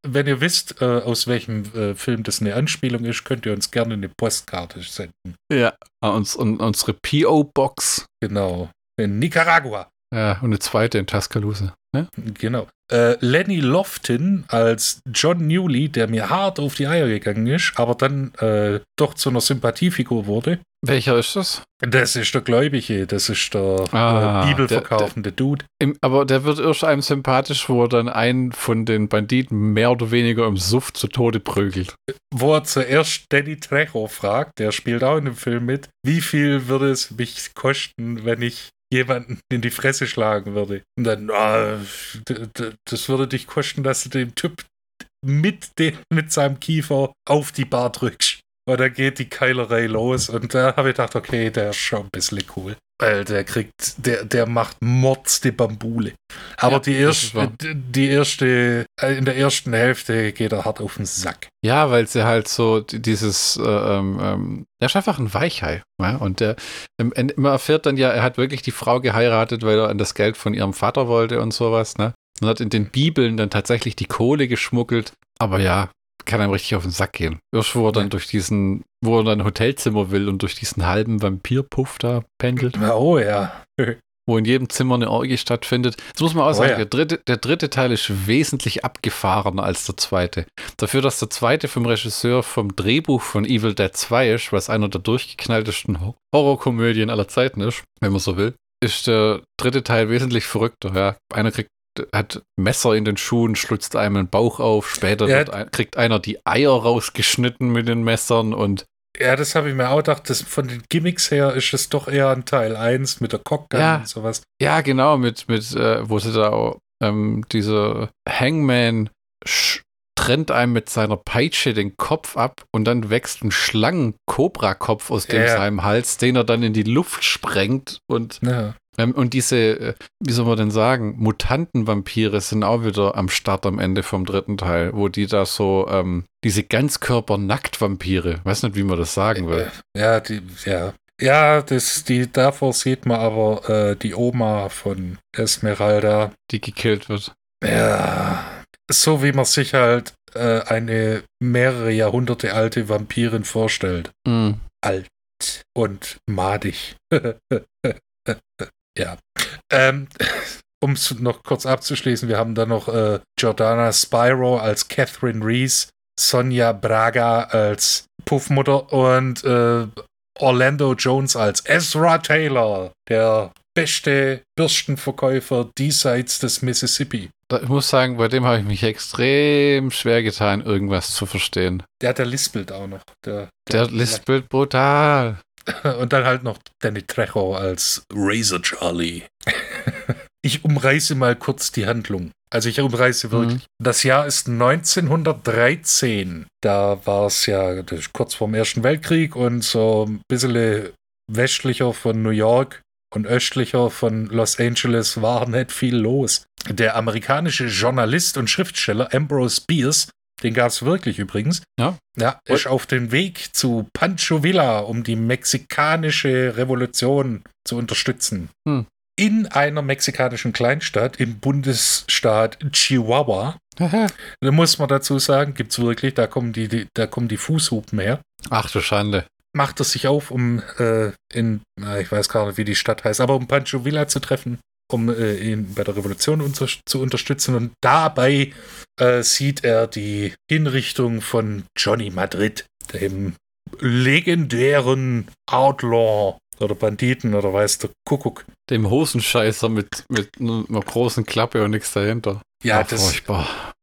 Wenn ihr wisst, äh, aus welchem äh, Film das eine Anspielung ist, könnt ihr uns gerne eine Postkarte senden. Ja, uns, un, unsere PO-Box. Genau. In Nicaragua. Ja, und eine zweite in Tuscaloosa. Ne? Genau. Äh, Lenny Lofton als John Newley, der mir hart auf die Eier gegangen ist, aber dann äh, doch zu einer Sympathiefigur wurde. Welcher ist das? Das ist der Gläubige, das ist der ah, äh, Bibelverkaufende der, der, Dude. Im, aber der wird erst einem sympathisch, wo er dann einen von den Banditen mehr oder weniger im Suff zu Tode prügelt. Wo er zuerst Danny Trejo fragt, der spielt auch in dem Film mit, wie viel würde es mich kosten, wenn ich jemanden in die Fresse schlagen würde. Und dann, oh, das würde dich kosten, dass du dem Typ mit, dem, mit seinem Kiefer auf die Bar drückst. Und dann geht die Keilerei los. Und da habe ich gedacht, okay, der ist schon ein bisschen cool. Weil der kriegt, der, der macht Mords die Bambule. Aber ja, die, erste, die erste, äh, in der ersten Hälfte geht er hart auf den Sack. Ja, weil sie halt so dieses, äh, ähm, ähm, er ist einfach ein Weichei. Ja? Und der, man erfährt dann ja, er hat wirklich die Frau geheiratet, weil er an das Geld von ihrem Vater wollte und sowas, ne? Und hat in den Bibeln dann tatsächlich die Kohle geschmuggelt. Aber ja, kann einem richtig auf den Sack gehen. Erst wo er dann durch diesen, wo er dann ein Hotelzimmer will und durch diesen halben Vampirpuff da pendelt. Oh ja. wo in jedem Zimmer eine Orgie stattfindet. Das muss man auch oh sagen, ja. der, dritte, der dritte Teil ist wesentlich abgefahrener als der zweite. Dafür, dass der zweite vom Regisseur vom Drehbuch von Evil Dead 2 ist, was einer der durchgeknalltesten Horrorkomödien aller Zeiten ist, wenn man so will, ist der dritte Teil wesentlich verrückter. Ja. Einer kriegt hat Messer in den Schuhen, schlutzt einem den Bauch auf, später ja. ein, kriegt einer die Eier rausgeschnitten mit den Messern und ja, das habe ich mir auch gedacht. Das, von den Gimmicks her ist es doch eher ein Teil 1 mit der Cockgun ja, und sowas. Ja, genau, mit, mit äh, wo sie da auch, ähm, dieser Hangman trennt einem mit seiner Peitsche den Kopf ab und dann wächst ein Schlangen-Cobra-Kopf aus dem ja. seinem Hals, den er dann in die Luft sprengt und ja. Ähm, und diese, äh, wie soll man denn sagen, Mutantenvampire sind auch wieder am Start am Ende vom dritten Teil, wo die da so, ähm, diese Ganzkörper-Nackt-Vampire, weiß nicht, wie man das sagen will. Äh, ja, die, ja. Ja, das, die, davor sieht man aber äh, die Oma von Esmeralda. Die gekillt wird. Ja, so wie man sich halt äh, eine mehrere Jahrhunderte alte Vampirin vorstellt. Mm. Alt und madig. ja. Ähm, um es noch kurz abzuschließen, wir haben dann noch äh, Jordana Spyro als Catherine Reese, Sonja Braga als Puffmutter und äh, Orlando Jones als Ezra Taylor, der beste Bürstenverkäufer diesseits des Mississippi. Ich muss sagen, bei dem habe ich mich extrem schwer getan, irgendwas zu verstehen. Der, der lispelt auch noch. Der, der, der lispelt brutal. Und dann halt noch Danny Trejo als Razor Charlie. ich umreiße mal kurz die Handlung. Also ich umreiße wirklich. Mhm. Das Jahr ist 1913. Da war es ja kurz vorm Ersten Weltkrieg und so ein bisschen westlicher von New York und östlicher von Los Angeles war nicht viel los. Der amerikanische Journalist und Schriftsteller Ambrose Bierce, den gab es wirklich übrigens, ja. Ja, ist auf dem Weg zu Pancho Villa, um die mexikanische Revolution zu unterstützen. Hm. In einer mexikanischen Kleinstadt im Bundesstaat Chihuahua. da muss man dazu sagen, gibt es wirklich, da kommen die, die, da kommen die Fußhupen her. Ach du Schande macht es sich auf, um äh, in, äh, ich weiß gar nicht, wie die Stadt heißt, aber um Pancho Villa zu treffen, um äh, ihn bei der Revolution unter zu unterstützen. Und dabei äh, sieht er die Hinrichtung von Johnny Madrid, dem legendären Outlaw oder Banditen oder weiß der Kuckuck. Dem Hosenscheißer mit, mit einer großen Klappe und nichts dahinter. Ja, Ach, das furchtbar.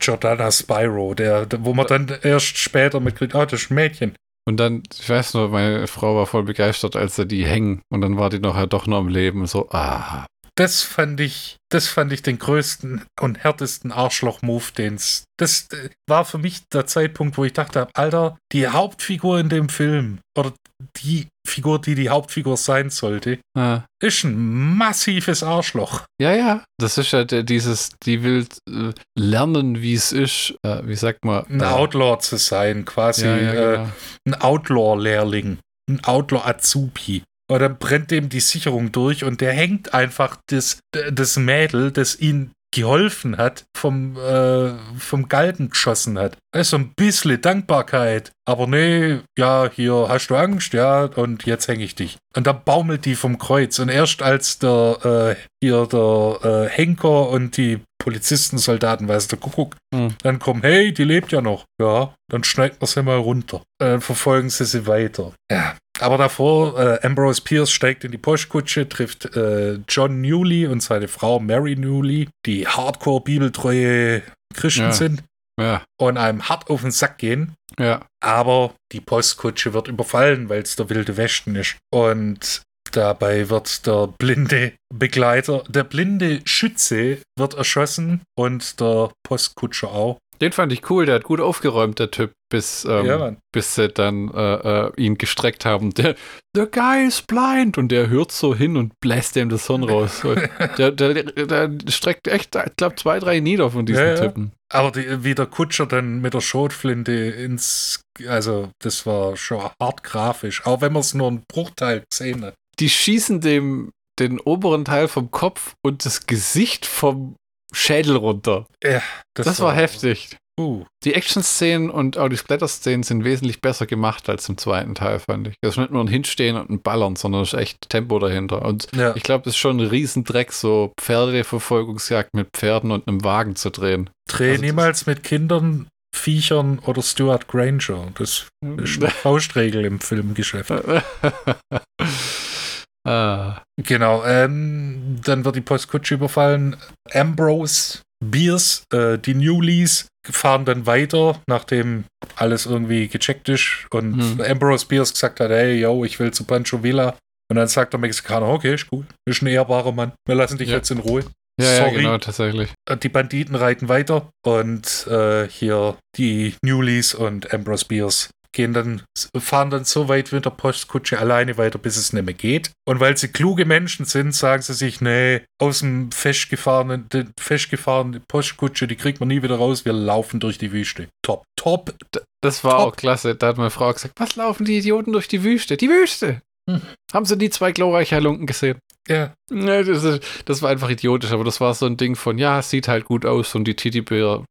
Jordana Spyro, der, der, wo man dann erst später mitkriegt, oh, das ist ein Mädchen. Und dann, ich weiß nur, meine Frau war voll begeistert, als er die hängen. Und dann war die noch halt doch noch am Leben. So, ah. Das fand ich, das fand ich den größten und härtesten Arschloch-Move, den es. Das äh, war für mich der Zeitpunkt, wo ich dachte, Alter, die Hauptfigur in dem Film oder die Figur, die die Hauptfigur sein sollte, ah. ist ein massives Arschloch. Ja, ja. Das ist ja dieses, die will äh, lernen, wie es ist, äh, wie sagt man. Ein Outlaw zu sein, quasi. Ja, ja, äh, genau. ein Outlaw-Lehrling. Ein Outlaw-Azubi. Und dann brennt dem die Sicherung durch und der hängt einfach das, das Mädel, das ihn geholfen hat, vom, äh, vom Galgen geschossen hat. Also ein bisschen Dankbarkeit. Aber nee, ja, hier hast du Angst, ja, und jetzt hänge ich dich. Und dann baumelt die vom Kreuz. Und erst als der, äh, hier der äh, Henker und die Polizisten, Soldaten, weiß der Kuckuck, hm. dann kommen, hey, die lebt ja noch. Ja, dann schneiden wir sie mal runter. Dann verfolgen sie sie weiter. Ja, aber davor, äh, Ambrose Pierce steigt in die Postkutsche, trifft äh, John Newley und seine Frau Mary Newley, die Hardcore-bibeltreue Christen ja. sind. Ja. Und einem hart auf den Sack gehen. Ja. Aber die Postkutsche wird überfallen, weil es der wilde Westen ist. Und dabei wird der blinde Begleiter, der blinde Schütze wird erschossen und der Postkutscher auch. Den fand ich cool, der hat gut aufgeräumt, der Typ, bis, ähm, ja, bis sie dann äh, äh, ihn gestreckt haben. Der, the guy is blind und der hört so hin und bläst ihm das Hirn raus. der, der, der, streckt echt, ich glaube, zwei, drei nieder von diesen ja, Typen. Aber die, wie der Kutscher dann mit der Schrotflinte ins, also das war schon hart grafisch, auch wenn man es nur einen Bruchteil gesehen hat. Die schießen dem den oberen Teil vom Kopf und das Gesicht vom Schädel runter. Ja, das, das war, war, heftig. Uh. Die Action-Szenen und auch die Splatter-Szenen sind wesentlich besser gemacht als im zweiten Teil, fand ich. Das ist nicht nur ein Hinstehen und ein Ballern, sondern es ist echt Tempo dahinter. Und ja. ich glaube, das ist schon ein Riesendreck, so Pferdeverfolgungsjagd mit Pferden und einem Wagen zu drehen. Dreh also niemals mit Kindern, Viechern oder Stuart Granger. Das ist eine Faustregel im Filmgeschäft. Ah. Genau, ähm, dann wird die Postkutsche überfallen. Ambrose, Beers, äh, die Newleys fahren dann weiter, nachdem alles irgendwie gecheckt ist und hm. Ambrose Beers gesagt hat, hey, yo, ich will zu Pancho Villa. Und dann sagt der Mexikaner, okay, ist gut, ist ein ehrbarer Mann, wir lassen dich ja. jetzt in Ruhe. Ja, Sorry. ja, genau, tatsächlich. Äh, die Banditen reiten weiter und äh, hier die Newleys und Ambrose Beers gehen dann, fahren dann so weit mit der Postkutsche alleine weiter, bis es nicht mehr geht. Und weil sie kluge Menschen sind, sagen sie sich, nee, aus dem festgefahrenen, festgefahrene Postkutsche, die kriegt man nie wieder raus, wir laufen durch die Wüste. Top, top. Das war top. auch klasse. Da hat meine Frau gesagt, was laufen die Idioten durch die Wüste? Die Wüste! Hm. Haben sie die zwei glorreiche Halunken gesehen? Ja. das, ist, das, war einfach idiotisch, aber das war so ein Ding von, ja, es sieht halt gut aus und die Teddybär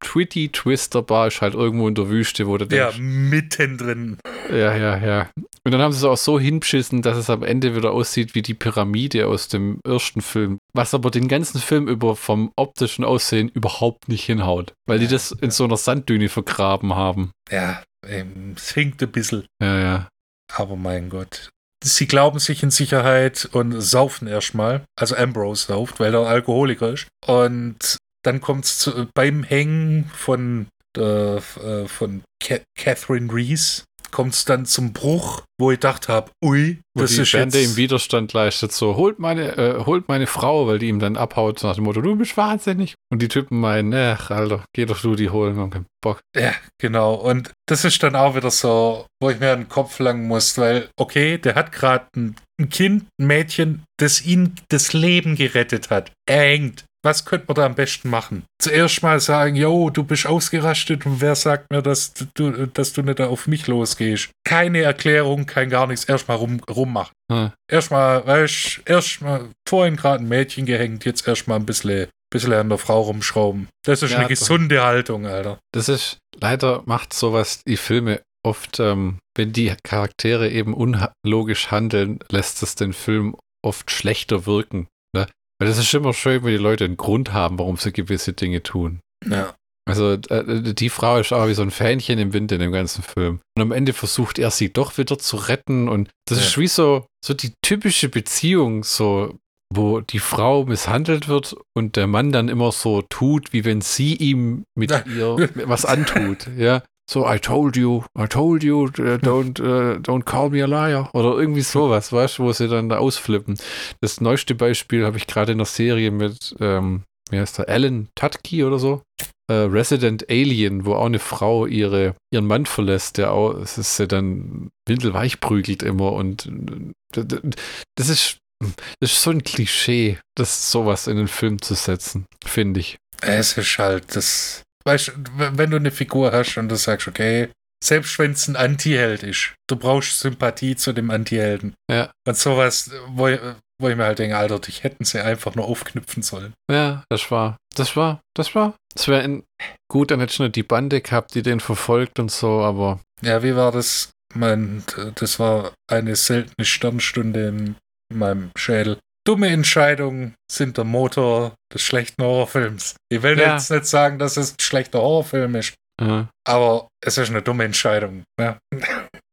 Twitty Twister Bar ist halt irgendwo in der Wüste, wo du denkst. Ja, mittendrin. Ja, ja, ja. Und dann haben sie es auch so hinbeschissen, dass es am Ende wieder aussieht wie die Pyramide aus dem ersten Film. Was aber den ganzen Film über vom optischen Aussehen überhaupt nicht hinhaut. Weil die das in so einer Sanddüne vergraben haben. Ja, es hinkt ein bisschen. Ja, ja. Aber mein Gott. Sie glauben sich in Sicherheit und saufen erstmal. Also Ambrose sauft, weil er Alkoholiker ist. Und dann kommt es beim Hängen von, äh, äh von Catherine Reese kommt es dann zum Bruch, wo ich gedacht habe, ui, wo das die ist Bände jetzt... im Widerstand leistet, so, holt meine, äh, holt meine Frau, weil die ihm dann abhaut, nach dem Motto, du bist wahnsinnig. Und die Typen meinen, ach, Alter, geh doch du die holen, und keinen Bock. Ja, genau. Und das ist dann auch wieder so, wo ich mir den Kopf langen muss, weil, okay, der hat gerade ein, ein Kind, ein Mädchen, das ihn das Leben gerettet hat. Er hängt. Was könnte man da am besten machen? Zuerst mal sagen, yo, du bist ausgerastet und wer sagt mir, dass du, dass du nicht auf mich losgehst? Keine Erklärung, kein gar nichts, erstmal rum, rummachen. Hm. Erstmal, weißt du, erstmal vorhin gerade ein Mädchen gehängt, jetzt erstmal ein bisschen, bisschen an der Frau rumschrauben. Das ist ja, eine gesunde doch. Haltung, Alter. Das ist, leider macht sowas die Filme oft, ähm, wenn die Charaktere eben unlogisch handeln, lässt es den Film oft schlechter wirken. Ne? Weil das ist immer schön, wenn die Leute einen Grund haben, warum sie gewisse Dinge tun. Ja. Also äh, die Frau ist auch wie so ein Fähnchen im Wind in dem ganzen Film. Und am Ende versucht er sie doch wieder zu retten. Und das ja. ist wie so, so die typische Beziehung, so wo die Frau misshandelt wird und der Mann dann immer so tut, wie wenn sie ihm mit ihr was antut. Ja. So, I told you, I told you, uh, don't, uh, don't call me a liar. Oder irgendwie sowas, weißt du, wo sie dann da ausflippen. Das neueste Beispiel habe ich gerade in der Serie mit, ähm, wie heißt der, Alan Tutke oder so. Äh, Resident Alien, wo auch eine Frau ihre, ihren Mann verlässt, der auch, es ist ja dann windelweich prügelt immer und äh, das ist, das ist so ein Klischee, das sowas in den Film zu setzen, finde ich. Es ist halt das weißt wenn du eine Figur hast und du sagst, okay, selbst wenn es ein Anti-Held ist, du brauchst Sympathie zu dem Anti-Helden. Ja. Und sowas, wo, wo ich mir halt denke, Alter, dich hätten sie einfach nur aufknüpfen sollen. Ja, das war, das war, das war. Das wäre gut, dann hätte ich nur die Bande gehabt, die den verfolgt und so, aber. Ja, wie war das? Mein, das war eine seltene Sternstunde in meinem Schädel dumme Entscheidungen sind der Motor des schlechten Horrorfilms. Ich will ja. jetzt nicht sagen, dass es ein schlechter Horrorfilm ist. Mhm. Aber es ist eine dumme Entscheidung. Ja.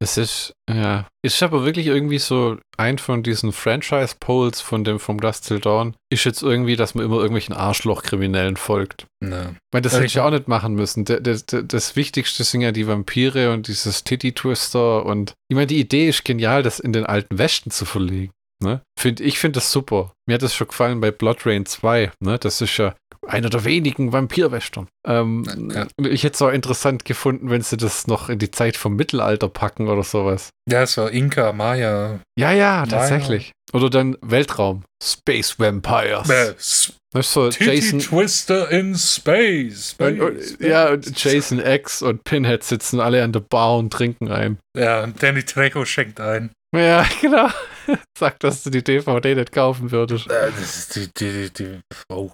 Es ist, ja. Ist aber wirklich irgendwie so ein von diesen Franchise-Polls von dem From Dust Till Dawn, ist jetzt irgendwie, dass man immer irgendwelchen Arschloch-Kriminellen folgt. Ne. Weil das hätte ich auch nicht machen müssen. Der, der, der, das Wichtigste sind ja die Vampire und dieses Titty-Twister und ich meine, die Idee ist genial, das in den alten Westen zu verlegen. Ne? Find, ich finde das super. Mir hat das schon gefallen bei Blood Rain 2. Ne? Das ist ja einer der wenigen Vampirwestern. Ähm, ja. Ich hätte es auch interessant gefunden, wenn sie das noch in die Zeit vom Mittelalter packen oder sowas. Ja, so Inka, Maya. Ja, ja, tatsächlich. Oder dann Weltraum. Space Vampires. Äh, weißt du, Jason Twister in Space. space, und, space. Ja, und Jason X und Pinhead sitzen alle an der Bar und trinken ein. Ja, und Danny Trejo schenkt ein. Ja, genau. Sag, dass du die DVD nicht kaufen würdest. Äh, die, die, die, oh.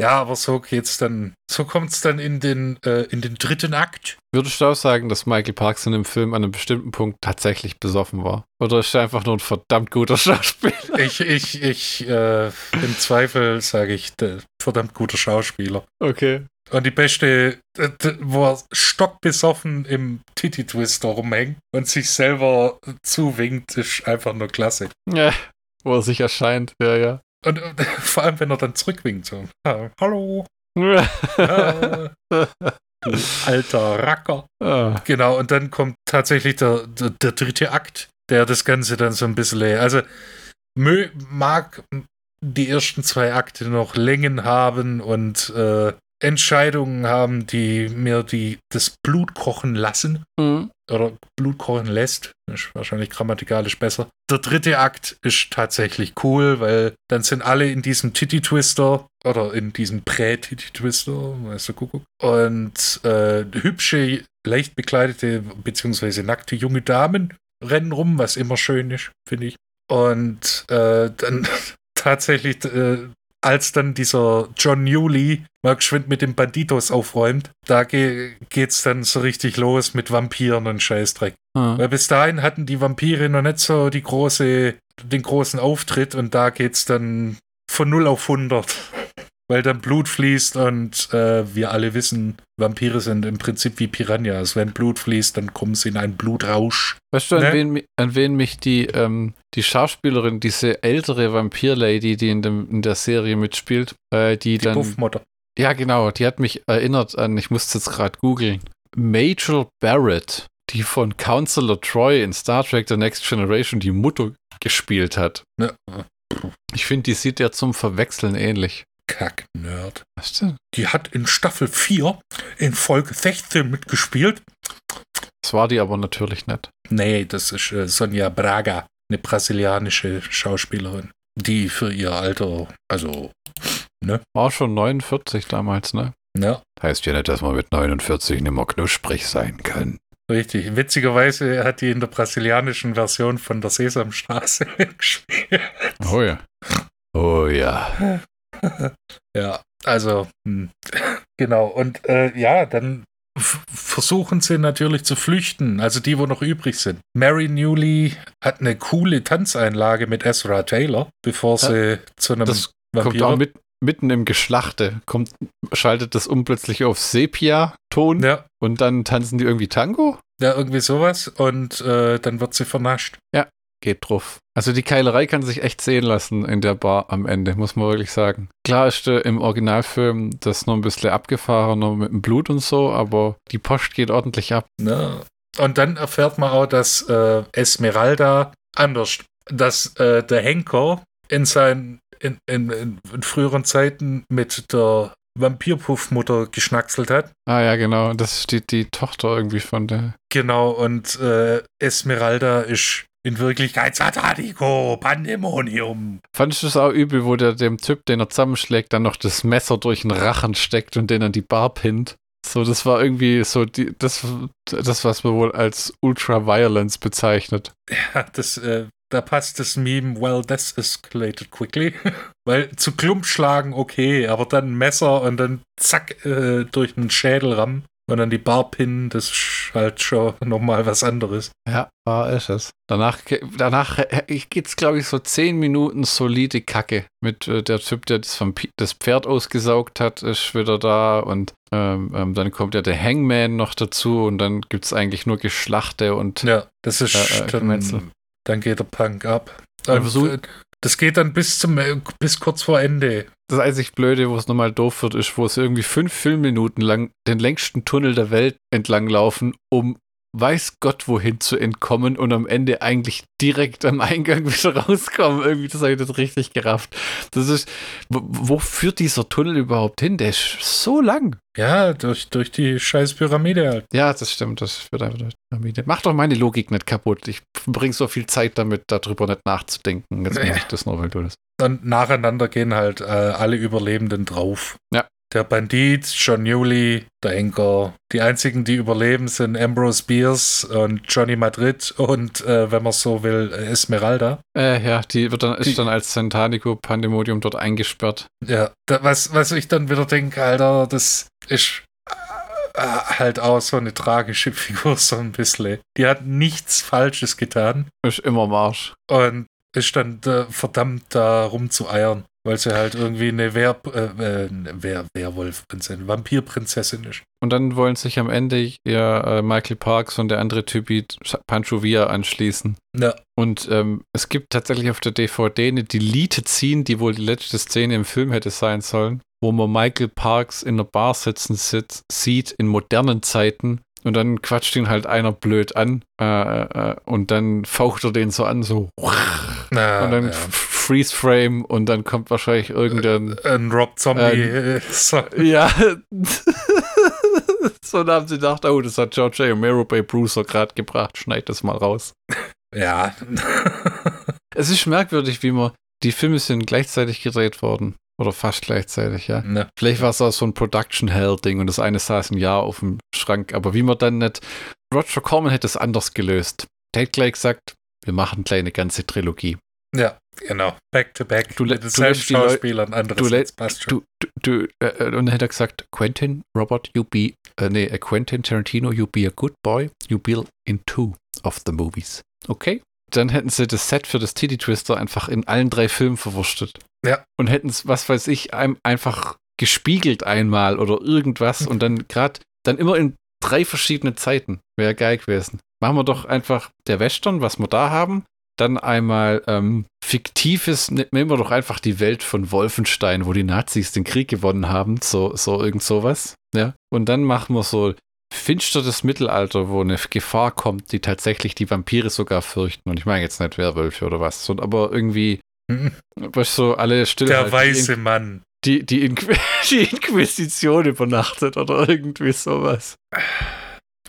Ja, aber so geht's dann. So kommt's dann in den, äh, in den dritten Akt. Würdest du auch sagen, dass Michael Parks in dem Film an einem bestimmten Punkt tatsächlich besoffen war? Oder ist er einfach nur ein verdammt guter Schauspieler? Ich, ich, ich, äh, im Zweifel sage ich, verdammt guter Schauspieler. Okay. Und die beste, wo er stockbesoffen im Titty-Twister rumhängt und sich selber zuwinkt, ist einfach nur klasse. Ja, wo er sich erscheint, ja, ja. Und, und vor allem, wenn er dann zurückwinkt, so, hallo. du alter Racker. Ah. Genau, und dann kommt tatsächlich der, der, der, dritte Akt, der das Ganze dann so ein bisschen, also mag die ersten zwei Akte noch Längen haben und äh, Entscheidungen haben, die mir die, das Blut kochen lassen. Mhm. Oder Blut kochen lässt. Ist wahrscheinlich grammatikalisch besser. Der dritte Akt ist tatsächlich cool, weil dann sind alle in diesem Titty Twister oder in diesem Prä-Titty Twister, weißt du, Kuckuck. Und äh, hübsche, leicht bekleidete beziehungsweise nackte junge Damen rennen rum, was immer schön ist, finde ich. Und äh, dann tatsächlich äh, als dann dieser John Newley mal geschwind mit den Banditos aufräumt, da ge geht's dann so richtig los mit Vampiren und Scheißdreck. Hm. Weil bis dahin hatten die Vampire noch nicht so die große, den großen Auftritt und da geht's dann von 0 auf 100 weil dann Blut fließt und äh, wir alle wissen, Vampire sind im Prinzip wie Piranhas. Wenn Blut fließt, dann kommen sie in einen Blutrausch. Weißt du, ne? an, wen, an wen mich die, ähm, die Schauspielerin, diese ältere Vampir-Lady, die in, dem, in der Serie mitspielt, äh, die, die dann. Puffmutter. Ja, genau, die hat mich erinnert an, ich musste jetzt gerade googeln. Major Barrett, die von Counselor Troy in Star Trek The Next Generation die Mutter gespielt hat. Ja. Ich finde, die sieht ja zum Verwechseln ähnlich. Kack-Nerd. Was denn? Die hat in Staffel 4 in Folge 16 mitgespielt. Das war die aber natürlich nicht. Nee, das ist äh, Sonja Braga, eine brasilianische Schauspielerin, die für ihr Alter, also, ne? War schon 49 damals, ne? Ja. Heißt ja nicht, dass man mit 49 nicht mehr knusprig sein kann. Richtig. Witzigerweise hat die in der brasilianischen Version von der Sesamstraße gespielt. Oh ja. Oh ja. ja, also, hm, genau. Und äh, ja, dann versuchen sie natürlich zu flüchten, also die, wo noch übrig sind. Mary Newley hat eine coole Tanzeinlage mit Ezra Taylor, bevor sie ja, zu einem das Vampir kommt auch mit, mitten im Geschlachte, kommt, schaltet das um plötzlich auf Sepia-Ton ja. und dann tanzen die irgendwie Tango? Ja, irgendwie sowas und äh, dann wird sie vernascht. Ja, geht drauf. Also die Keilerei kann sich echt sehen lassen in der Bar am Ende, muss man wirklich sagen. Klar ist äh, im Originalfilm das noch ein bisschen abgefahrener mit dem Blut und so, aber die Post geht ordentlich ab. Ja. Und dann erfährt man auch, dass äh, Esmeralda anders, dass äh, der Henker in seinen in, in, in, früheren Zeiten mit der Vampirpuffmutter geschnackselt hat. Ah ja, genau. Das ist die, die Tochter irgendwie von der. Genau, und äh, Esmeralda ist in Wirklichkeit Satanico, Pandemonium. Fandest du es auch übel, wo der dem Typ, den er zusammenschlägt, dann noch das Messer durch den Rachen steckt und den an die Bar pinnt? So, das war irgendwie so die, das, das, was man wohl als Ultra-Violence bezeichnet. Ja, das, äh, da passt das Meme, well, this escalated quickly. Weil zu Klump schlagen, okay, aber dann Messer und dann zack, äh, durch den Schädel rammen. Und dann die Bar pinnen, das ist halt schon nochmal was anderes. Ja, war ist es. Danach, danach geht es, glaube ich, so zehn Minuten solide Kacke. Mit äh, der Typ, der das, das, Pferd ausgesaugt hat, ist wieder da. Und ähm, ähm, dann kommt ja der Hangman noch dazu. Und dann gibt es eigentlich nur Geschlachte und. Ja, das ist. Äh, äh, dann, dann geht der Punk ab. Und, versuch, das geht dann bis zum bis kurz vor Ende. Das einzig Blöde, wo es nochmal doof wird, ist, wo sie irgendwie fünf Filmminuten lang den längsten Tunnel der Welt entlang laufen, um weiß Gott wohin zu entkommen und am Ende eigentlich direkt am Eingang wieder rauskommen. Irgendwie, das habe ich nicht richtig gerafft. Das ist, wo, wo, führt dieser Tunnel überhaupt hin? Der ist so lang. Ja, durch, durch die scheiß Pyramide halt. Ja, das stimmt, das führt einfach durch die Pyramide. Mach doch meine Logik nicht kaputt. Ich bringe so viel Zeit damit, darüber nicht nachzudenken. Jetzt ja. ich das noch, weil du das. Und nacheinander gehen halt äh, alle Überlebenden drauf. Ja der Bandit, John Newley, der Henker. Die einzigen, die überleben, sind Ambrose Bierce und Johnny Madrid und, äh, wenn man so will, Esmeralda. Äh, ja, die wird dann, ist die, dann als Santanico Pandemodium dort eingesperrt. Ja, da, was, was ich dann wieder denke, Alter, das ist äh, halt auch so eine tragische Figur, so ein bisschen. Die hat nichts Falsches getan. Ist immer Marsch. Und ist dann äh, verdammt da rumzueiern. Weil sie halt irgendwie eine Wehr, äh, äh Wehr, Werwolf-Prinzessin, Vampirprinzessin ist. Und dann wollen sich am Ende ja äh, Michael Parks und der andere Typi Pancho Villa anschließen. Ja. Und ähm, es gibt tatsächlich auf der DVD eine Delete-Scene, die wohl die letzte Szene im Film hätte sein sollen, wo man Michael Parks in einer Bar sitzen sitzt, sieht in modernen Zeiten und dann quatscht ihn halt einer blöd an äh, äh, und dann faucht er den so an, so. Na, und dann ja. Freeze Frame und dann kommt wahrscheinlich irgendein. Äh, ein Rob Zombie. Äh, ja. so dann haben sie gedacht, oh, das hat George A. Romero bei Brucer gerade gebracht, schneid das mal raus. Ja. es ist merkwürdig, wie man. Die Filme sind gleichzeitig gedreht worden. Oder fast gleichzeitig, ja. Ne. Vielleicht war es auch so ein Production Hell-Ding und das eine saß ein Jahr auf dem Schrank. Aber wie man dann nicht. Roger Corman hätte es anders gelöst. Der hätte gleich gesagt, wir machen gleich eine ganze Trilogie. Ja, genau. Back to back. Du, mit denselben Schauspielern, anderes du, passt schon. Du, du, äh, äh, und dann hätte er gesagt, Quentin, Robert, you be, äh, nee, äh, Quentin Tarantino, you be a good boy, you be in two of the movies. Okay? Dann hätten sie das Set für das Titty Twister einfach in allen drei Filmen verwurstet. Ja. Und hätten es, was weiß ich, einfach gespiegelt einmal oder irgendwas und dann gerade, dann immer in drei verschiedene Zeiten. Wäre geil gewesen. Machen wir doch einfach der Western, was wir da haben. Dann einmal ähm, fiktives, ne, nehmen wir doch einfach die Welt von Wolfenstein, wo die Nazis den Krieg gewonnen haben, so, so irgend sowas. Ja. Und dann machen wir so finsteres Mittelalter, wo eine Gefahr kommt, die tatsächlich die Vampire sogar fürchten. Und ich meine jetzt nicht Werwölfe oder was, sondern aber irgendwie, mhm. was so alle still. Der weiße Mann. Die, die, Inqu die Inquisition übernachtet oder irgendwie sowas.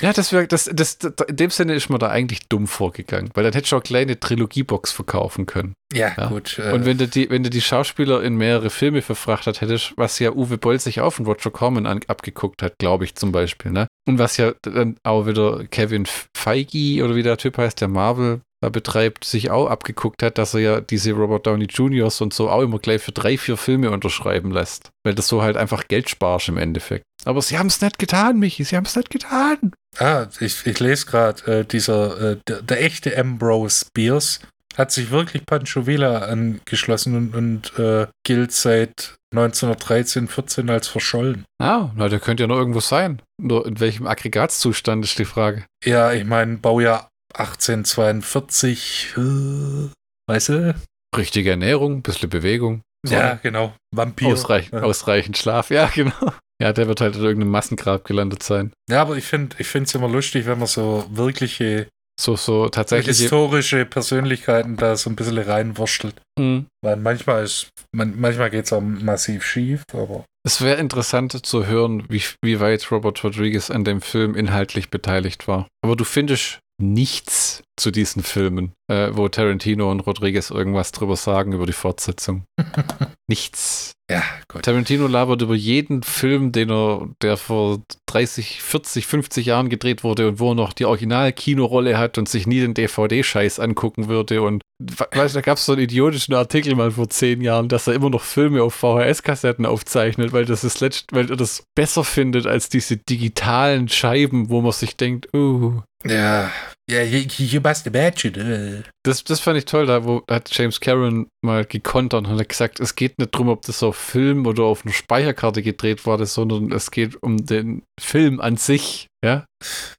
Ja, das wäre, das, das, das, in dem Sinne ist man da eigentlich dumm vorgegangen, weil dann hätte ich auch eine kleine Trilogiebox verkaufen können. Ja, ja. gut. Äh. Und wenn du, die, wenn du die Schauspieler in mehrere Filme verfrachtet hättest, was ja Uwe Boll sich auch von Roger Corman an, abgeguckt hat, glaube ich zum Beispiel, ne? Und was ja dann auch wieder Kevin Feige oder wie der Typ heißt, der Marvel da betreibt, sich auch abgeguckt hat, dass er ja diese Robert Downey Juniors und so auch immer gleich für drei, vier Filme unterschreiben lässt. Weil das so halt einfach Geld sparst im Endeffekt. Aber sie haben es nicht getan, Michi, sie haben es nicht getan. Ah, ich, ich lese gerade, äh, dieser, äh, der, der, echte Ambrose Spears hat sich wirklich Pancho Villa angeschlossen und, und äh, gilt seit 1913, 14 als verschollen. Ah, na, der könnte ja noch irgendwo sein. Nur in welchem Aggregatzustand ist die Frage. Ja, ich meine, Baujahr 1842, äh, weißt du? Richtige Ernährung, bisschen Bewegung. So ja, genau. Vampir. Ausreich, ja. Ausreichend Schlaf, ja, genau. Ja, der wird halt in irgendeinem Massengrab gelandet sein. Ja, aber ich finde es immer lustig, wenn man so wirkliche so, so tatsächlich historische Persönlichkeiten da so ein bisschen reinwurschtelt. Mhm. Weil manchmal ist, man, manchmal geht es auch massiv schief, aber. Es wäre interessant zu hören, wie, wie weit Robert Rodriguez an dem Film inhaltlich beteiligt war. Aber du findest nichts zu diesen Filmen, äh, wo Tarantino und Rodriguez irgendwas drüber sagen über die Fortsetzung. nichts. Ja, gut. Tarantino labert über jeden Film, den er, der vor 30, 40, 50 Jahren gedreht wurde und wo er noch die Original-Kinorolle hat und sich nie den DVD-Scheiß angucken würde. Und weißt da gab es so einen idiotischen Artikel mal vor zehn Jahren, dass er immer noch Filme auf VHS-Kassetten aufzeichnet, weil das ist letzt, weil er das besser findet als diese digitalen Scheiben, wo man sich denkt, uh. Ja, ja, you must imagine. Das, das fand ich toll, da wo hat James Cameron mal gekontert und hat gesagt, es geht nicht darum, ob das auf Film oder auf einer Speicherkarte gedreht wurde, sondern es geht um den Film an sich. Ja,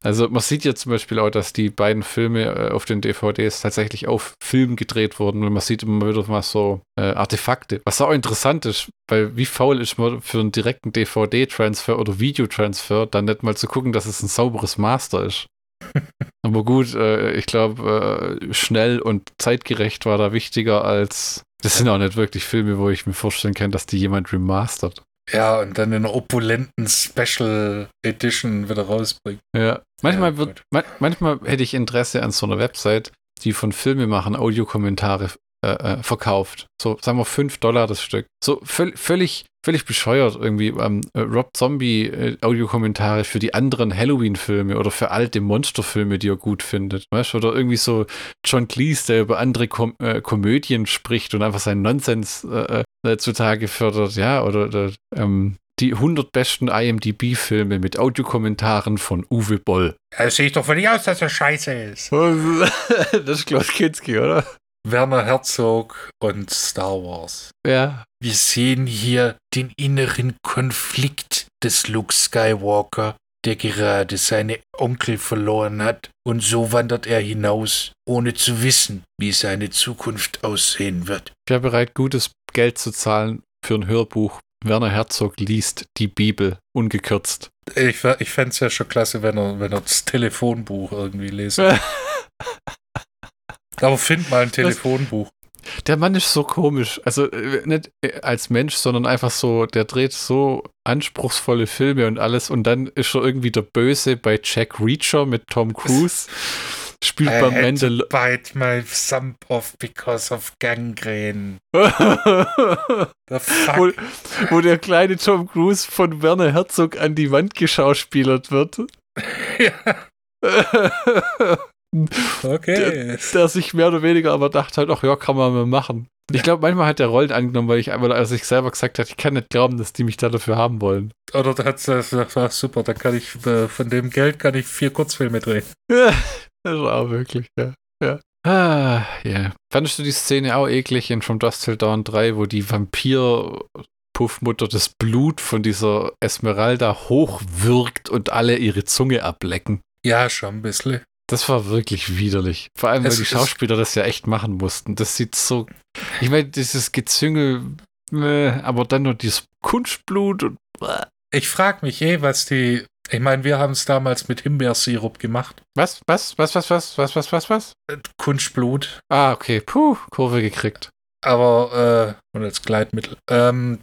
also man sieht ja zum Beispiel auch, dass die beiden Filme äh, auf den DVDs tatsächlich auf Film gedreht wurden und man sieht immer wieder mal so äh, Artefakte, was auch interessant ist, weil wie faul ist man für einen direkten DVD-Transfer oder Videotransfer dann nicht mal zu gucken, dass es ein sauberes Master ist. Aber gut, äh, ich glaube, äh, schnell und zeitgerecht war da wichtiger als. Das sind auch nicht wirklich Filme, wo ich mir vorstellen kann, dass die jemand remastert. Ja, und dann in einer opulenten Special Edition wieder rausbringt. Ja. Manchmal, ja, wird, man, manchmal hätte ich Interesse an so einer Website, die von Filmemachern Audiokommentare äh, äh, verkauft. So, sagen wir 5 Dollar das Stück. So völlig, völlig bescheuert irgendwie. Ähm, äh, Rob Zombie äh, Audiokommentare für die anderen Halloween-Filme oder für alte Monsterfilme, die er gut findet. Weißt? Oder irgendwie so John Cleese, der über andere Kom äh, Komödien spricht und einfach seinen Nonsens äh, zutage fördert. Ja, oder, oder ähm, die 100 besten IMDb-Filme mit Audiokommentaren von Uwe Boll. Ja, sehe ich doch nicht aus, dass er scheiße ist. das ist Klaus Kinski, oder? Werner Herzog und Star Wars. Ja. Wir sehen hier den inneren Konflikt des Luke Skywalker, der gerade seine Onkel verloren hat, und so wandert er hinaus, ohne zu wissen, wie seine Zukunft aussehen wird. Ich wäre bereit, gutes Geld zu zahlen für ein Hörbuch, Werner Herzog liest die Bibel ungekürzt. Ich, ich fände es ja schon klasse, wenn er, wenn er das Telefonbuch irgendwie lesen. Aber find mal ein Telefonbuch. Der Mann ist so komisch. Also äh, nicht äh, als Mensch, sondern einfach so, der dreht so anspruchsvolle Filme und alles. Und dann ist er irgendwie der Böse bei Jack Reacher mit Tom Cruise. Spielt I beim Ende. bite my thumb off because of gangrene. wo, wo der kleine Tom Cruise von Werner Herzog an die Wand geschauspielert wird. ja. Okay. Der, der, sich mehr oder weniger aber dachte halt, ach ja, kann man mal machen. Ich glaube, manchmal hat der Rollen angenommen, weil ich einmal, als ich selber gesagt habe, ich kann nicht glauben, dass die mich da dafür haben wollen. Oder da hat es gesagt, super, da kann ich, von dem Geld kann ich vier Kurzfilme drehen. Ja, das war auch wirklich, ja. ja. Ah, ja. Yeah. Fandest du die Szene auch eklig in From Dust Till Dawn 3, wo die Vampir-Puffmutter das Blut von dieser Esmeralda hochwirkt und alle ihre Zunge ablecken? Ja, schon ein bisschen. Das war wirklich widerlich. Vor allem, weil es die Schauspieler das ja echt machen mussten. Das sieht so. Ich meine, dieses Gezüngel, aber dann nur dieses Kunstblut und. Ich frage mich eh, was die. Ich meine, wir haben es damals mit Himbeersirup gemacht. Was? Was? Was? Was? Was? Was? Was? Was? Was? Kunstblut. Ah, okay. Puh, Kurve gekriegt. Aber, äh, und als Gleitmittel. Ähm,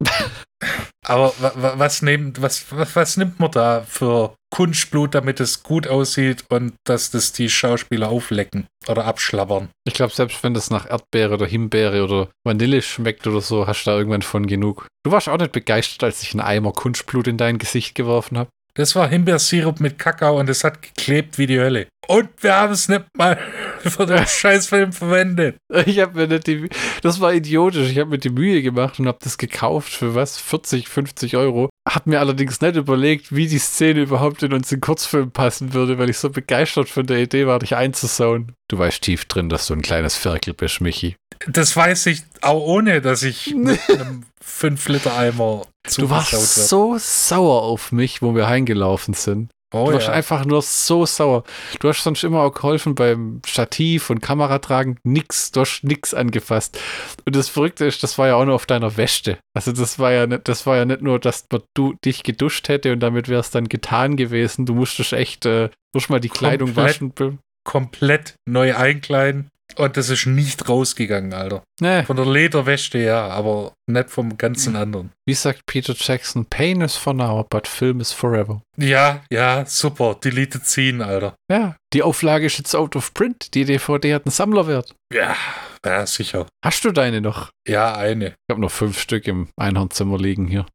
aber was, nimmt, was, was nimmt man da für Kunstblut, damit es gut aussieht und dass das die Schauspieler auflecken oder abschlabbern? Ich glaube, selbst wenn das nach Erdbeere oder Himbeere oder Vanille schmeckt oder so, hast du da irgendwann von genug. Du warst auch nicht begeistert, als ich einen Eimer Kunstblut in dein Gesicht geworfen habe. Das war Himbeersirup mit Kakao und es hat geklebt wie die Hölle. Und wir haben es nicht mal für den Scheißfilm verwendet. Ich habe mir nicht die. Das war idiotisch. Ich habe mir die Mühe gemacht und habe das gekauft für was? 40, 50 Euro. Hab mir allerdings nicht überlegt, wie die Szene überhaupt in unseren Kurzfilm passen würde, weil ich so begeistert von der Idee war, dich einzusauen. Du weißt tief drin, dass du ein kleines Ferkel bist, Michi. Das weiß ich auch ohne, dass ich mit einem 5-Liter-Eimer Du warst wird. so sauer auf mich, wo wir heimgelaufen sind. Oh, du warst ja. einfach nur so sauer. Du hast sonst immer auch geholfen beim Stativ und Kameratragen. Nix, du hast nix angefasst. Und das Verrückte ist, das war ja auch nur auf deiner Wäsche. Also das war ja nicht, das war ja nicht nur, dass du dich geduscht hätte und damit wäre es dann getan gewesen. Du musstest echt, äh, musst mal die Kleidung komplett, waschen. Komplett neu einkleiden. Und das ist nicht rausgegangen, Alter. Nee. Von der Lederwäsche ja, aber nicht vom ganzen anderen. Wie sagt Peter Jackson, Pain is for now, but film is forever. Ja, ja, super. Deleted Scene, Alter. Ja, die Auflage ist jetzt out of print. Die DVD hat einen Sammlerwert. Ja, ja, sicher. Hast du deine noch? Ja, eine. Ich habe noch fünf Stück im Einhornzimmer liegen hier.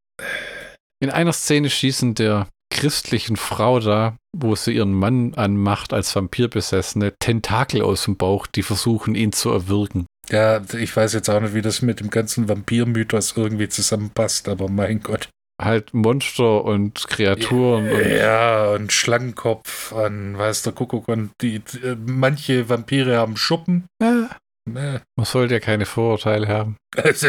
In einer Szene schießen der christlichen Frau da, wo sie ihren Mann anmacht als Vampirbesessene, Tentakel aus dem Bauch, die versuchen, ihn zu erwürgen. Ja, ich weiß jetzt auch nicht, wie das mit dem ganzen Vampirmythos irgendwie zusammenpasst, aber mein Gott. Halt Monster und Kreaturen. Ja, und, ja, und Schlangenkopf an, weiß der Kuckuck. Und die, die, manche Vampire haben Schuppen. Ja. Man sollte ja keine Vorurteile haben. Also,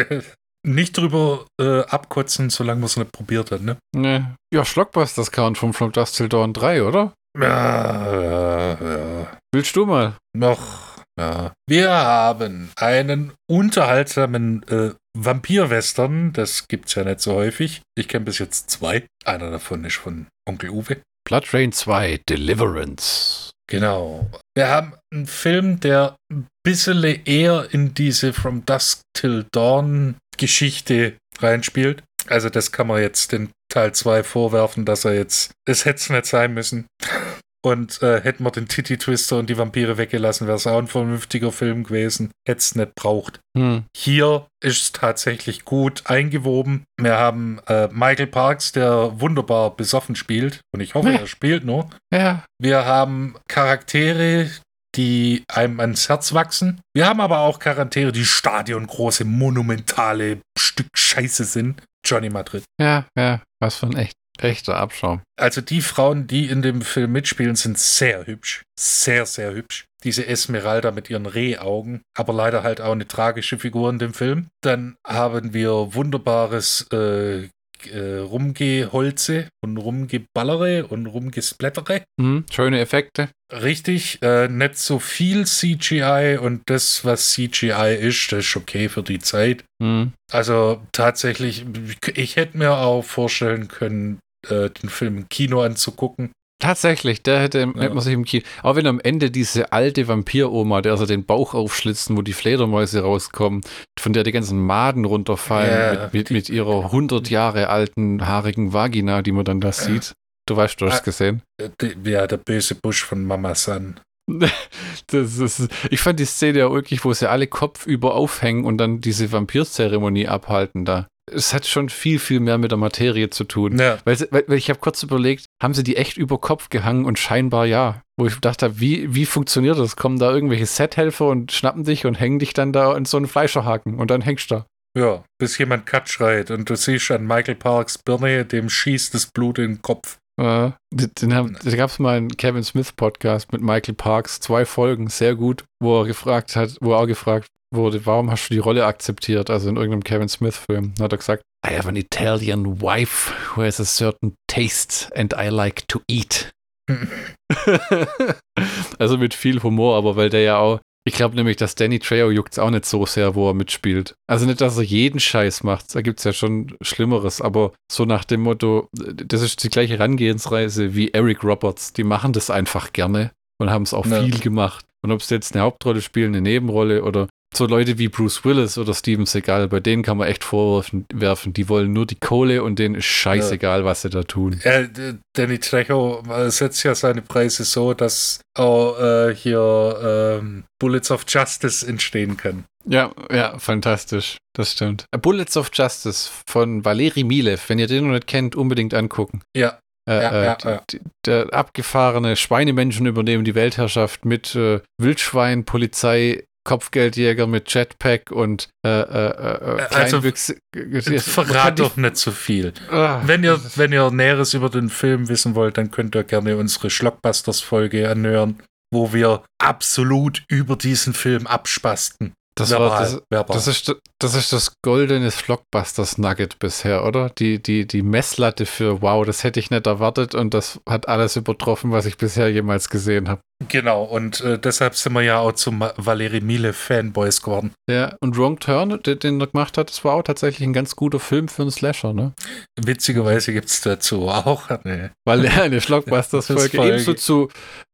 nicht drüber äh, abkotzen, solange man es nicht probiert hat, ne? Ne. Ja, Schlockbusters-Count vom From Dust Till Dawn 3, oder? Ja, ja, ja. Willst du mal? Noch, ja. Wir haben einen unterhaltsamen äh, Vampir-Western, das gibt's ja nicht so häufig. Ich kenne bis jetzt zwei. Einer davon ist von Onkel Uwe. Blood Rain 2, Deliverance. Genau. Wir haben einen Film, der ein bisschen eher in diese From Dusk Till Dawn Geschichte reinspielt. Also das kann man jetzt den Teil 2 vorwerfen, dass er jetzt, es hätte es nicht sein müssen. Und äh, hätten wir den Titty Twister und die Vampire weggelassen, wäre es auch ein vernünftiger Film gewesen. Hätte es nicht braucht. Hm. Hier ist es tatsächlich gut eingewoben. Wir haben äh, Michael Parks, der wunderbar besoffen spielt. Und ich hoffe, er spielt nur. Ja. Wir haben Charaktere, die einem ans Herz wachsen. Wir haben aber auch Charaktere, die stadiongroße, monumentale Stück Scheiße sind. Johnny Madrid. Ja, ja, was für ein echt, echter Abschaum. Also die Frauen, die in dem Film mitspielen, sind sehr hübsch. Sehr, sehr hübsch. Diese Esmeralda mit ihren Rehaugen, aber leider halt auch eine tragische Figur in dem Film. Dann haben wir wunderbares äh, äh, Rumgeholze und Rumgeballere und Rumgesplättere. Mhm, schöne Effekte. Richtig, äh, nicht so viel CGI und das, was CGI ist, das ist okay für die Zeit. Mhm. Also tatsächlich, ich hätte mir auch vorstellen können, äh, den Film im Kino anzugucken. Tatsächlich, der hätte, ja. man sich im Kino. Auch wenn am Ende diese alte Vampiroma, der also den Bauch aufschlitzen, wo die Fledermäuse rauskommen, von der die ganzen Maden runterfallen, ja, mit, mit, mit, ihrer 100 Jahre alten haarigen Vagina, die man dann da sieht. Du weißt, du hast es ah, gesehen. Ja, der böse Busch von Mama San. Das ist, ich fand die Szene ja wirklich, wo sie alle kopfüber aufhängen und dann diese Vampirzeremonie abhalten da es hat schon viel, viel mehr mit der Materie zu tun. Ja. Weil, weil, ich habe kurz überlegt, haben sie die echt über Kopf gehangen und scheinbar ja. Wo ich dachte, wie, wie funktioniert das? Kommen da irgendwelche Sethelfer und schnappen dich und hängen dich dann da in so einen Fleischerhaken und dann hängst du da. Ja, bis jemand Cut schreit und du siehst an Michael Parks Birne, dem schießt das Blut in den Kopf. Den haben, da gab es mal einen Kevin Smith Podcast mit Michael Parks, zwei Folgen, sehr gut, wo er gefragt hat, wo er auch gefragt wurde, warum hast du die Rolle akzeptiert? Also in irgendeinem Kevin Smith-Film hat er gesagt, I have an Italian wife who has a certain taste and I like to eat. also mit viel Humor, aber weil der ja auch, ich glaube nämlich, dass Danny Trejo juckt es auch nicht so sehr, wo er mitspielt. Also nicht, dass er jeden Scheiß macht, da gibt es ja schon Schlimmeres, aber so nach dem Motto, das ist die gleiche Herangehensweise wie Eric Roberts, die machen das einfach gerne und haben es auch ja. viel gemacht. Und ob sie jetzt eine Hauptrolle spielen, eine Nebenrolle oder so Leute wie Bruce Willis oder Steven Seagal, bei denen kann man echt vorwerfen, die wollen nur die Kohle und denen ist scheißegal, was sie da tun. Ja, Danny Trejo setzt ja seine Preise so, dass auch äh, hier ähm, Bullets of Justice entstehen können. Ja, ja, fantastisch. Das stimmt. Bullets of Justice von Valeri Milev. Wenn ihr den noch nicht kennt, unbedingt angucken. Ja. Äh, ja, äh, ja, ja. Der abgefahrene Schweinemenschen übernehmen die Weltherrschaft mit äh, Wildschwein, Polizei, Kopfgeldjäger mit Jetpack und äh, äh, äh, äh also verrat doch nicht zu so viel. Ah, wenn ihr wenn ihr Näheres über den Film wissen wollt, dann könnt ihr gerne unsere Schlockbusters Folge anhören, wo wir absolut über diesen Film abspasten. Das, verbal, war, das, das, ist, das ist das goldene Flockbusters-Nugget bisher, oder? Die, die, die Messlatte für wow, das hätte ich nicht erwartet und das hat alles übertroffen, was ich bisher jemals gesehen habe. Genau, und äh, deshalb sind wir ja auch zum Valerie Miele Fanboys geworden. Ja, und Wrong Turn, den, den er gemacht hat, das war auch tatsächlich ein ganz guter Film für einen Slasher, ne? Witzigerweise gibt es dazu auch eine, Weil er eine Schlockbusters-Folge ebenso zu,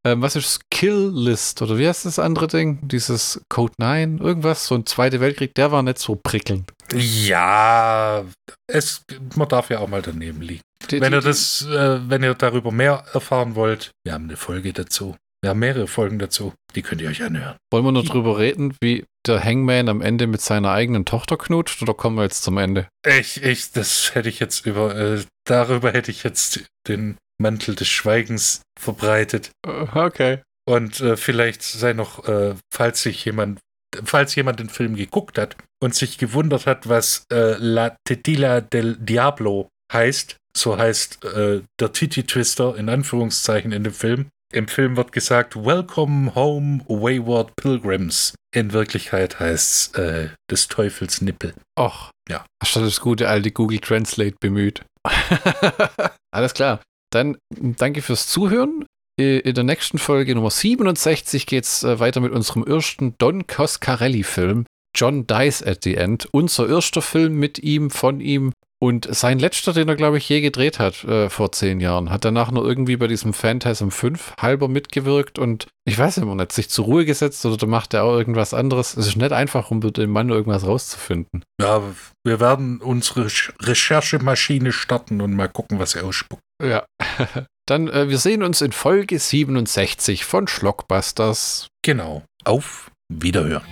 ähm, was ist Kill List oder wie heißt das andere Ding? Dieses Code 9, irgendwas, so ein Zweiter Weltkrieg, der war nicht so prickelnd. Ja, es, man darf ja auch mal daneben liegen. Die, wenn ihr das, äh, wenn ihr darüber mehr erfahren wollt, wir haben eine Folge dazu. Wir haben mehrere Folgen dazu. Die könnt ihr euch anhören. Wollen wir nur drüber reden, wie der Hangman am Ende mit seiner eigenen Tochter knutscht oder kommen wir jetzt zum Ende? Ich, ich, das hätte ich jetzt über, äh, darüber hätte ich jetzt den Mantel des Schweigens verbreitet. Äh, okay. Und äh, vielleicht sei noch, äh, falls sich jemand, falls jemand den Film geguckt hat und sich gewundert hat, was äh, La Tetila del Diablo heißt, so heißt äh, der Titi Twister in Anführungszeichen in dem Film, im Film wird gesagt, Welcome home, wayward pilgrims. In Wirklichkeit heißt es äh, des Teufels Nippel. Och, ja. Hast du das gute alte Google Translate bemüht? Alles klar. Dann danke fürs Zuhören. In der nächsten Folge Nummer 67 geht es äh, weiter mit unserem ersten Don Coscarelli-Film. John Dies at the End. Unser erster Film mit ihm, von ihm. Und sein letzter, den er, glaube ich, je gedreht hat äh, vor zehn Jahren, hat danach nur irgendwie bei diesem Phantasm 5 halber mitgewirkt und ich weiß immer nicht, sich zur Ruhe gesetzt oder macht er auch irgendwas anderes. Es ist nicht einfach, um mit dem Mann irgendwas rauszufinden. Ja, wir werden unsere Recherchemaschine starten und mal gucken, was er ausspuckt. Ja. Dann, äh, wir sehen uns in Folge 67 von Schlockbusters. Genau. Auf Wiederhören.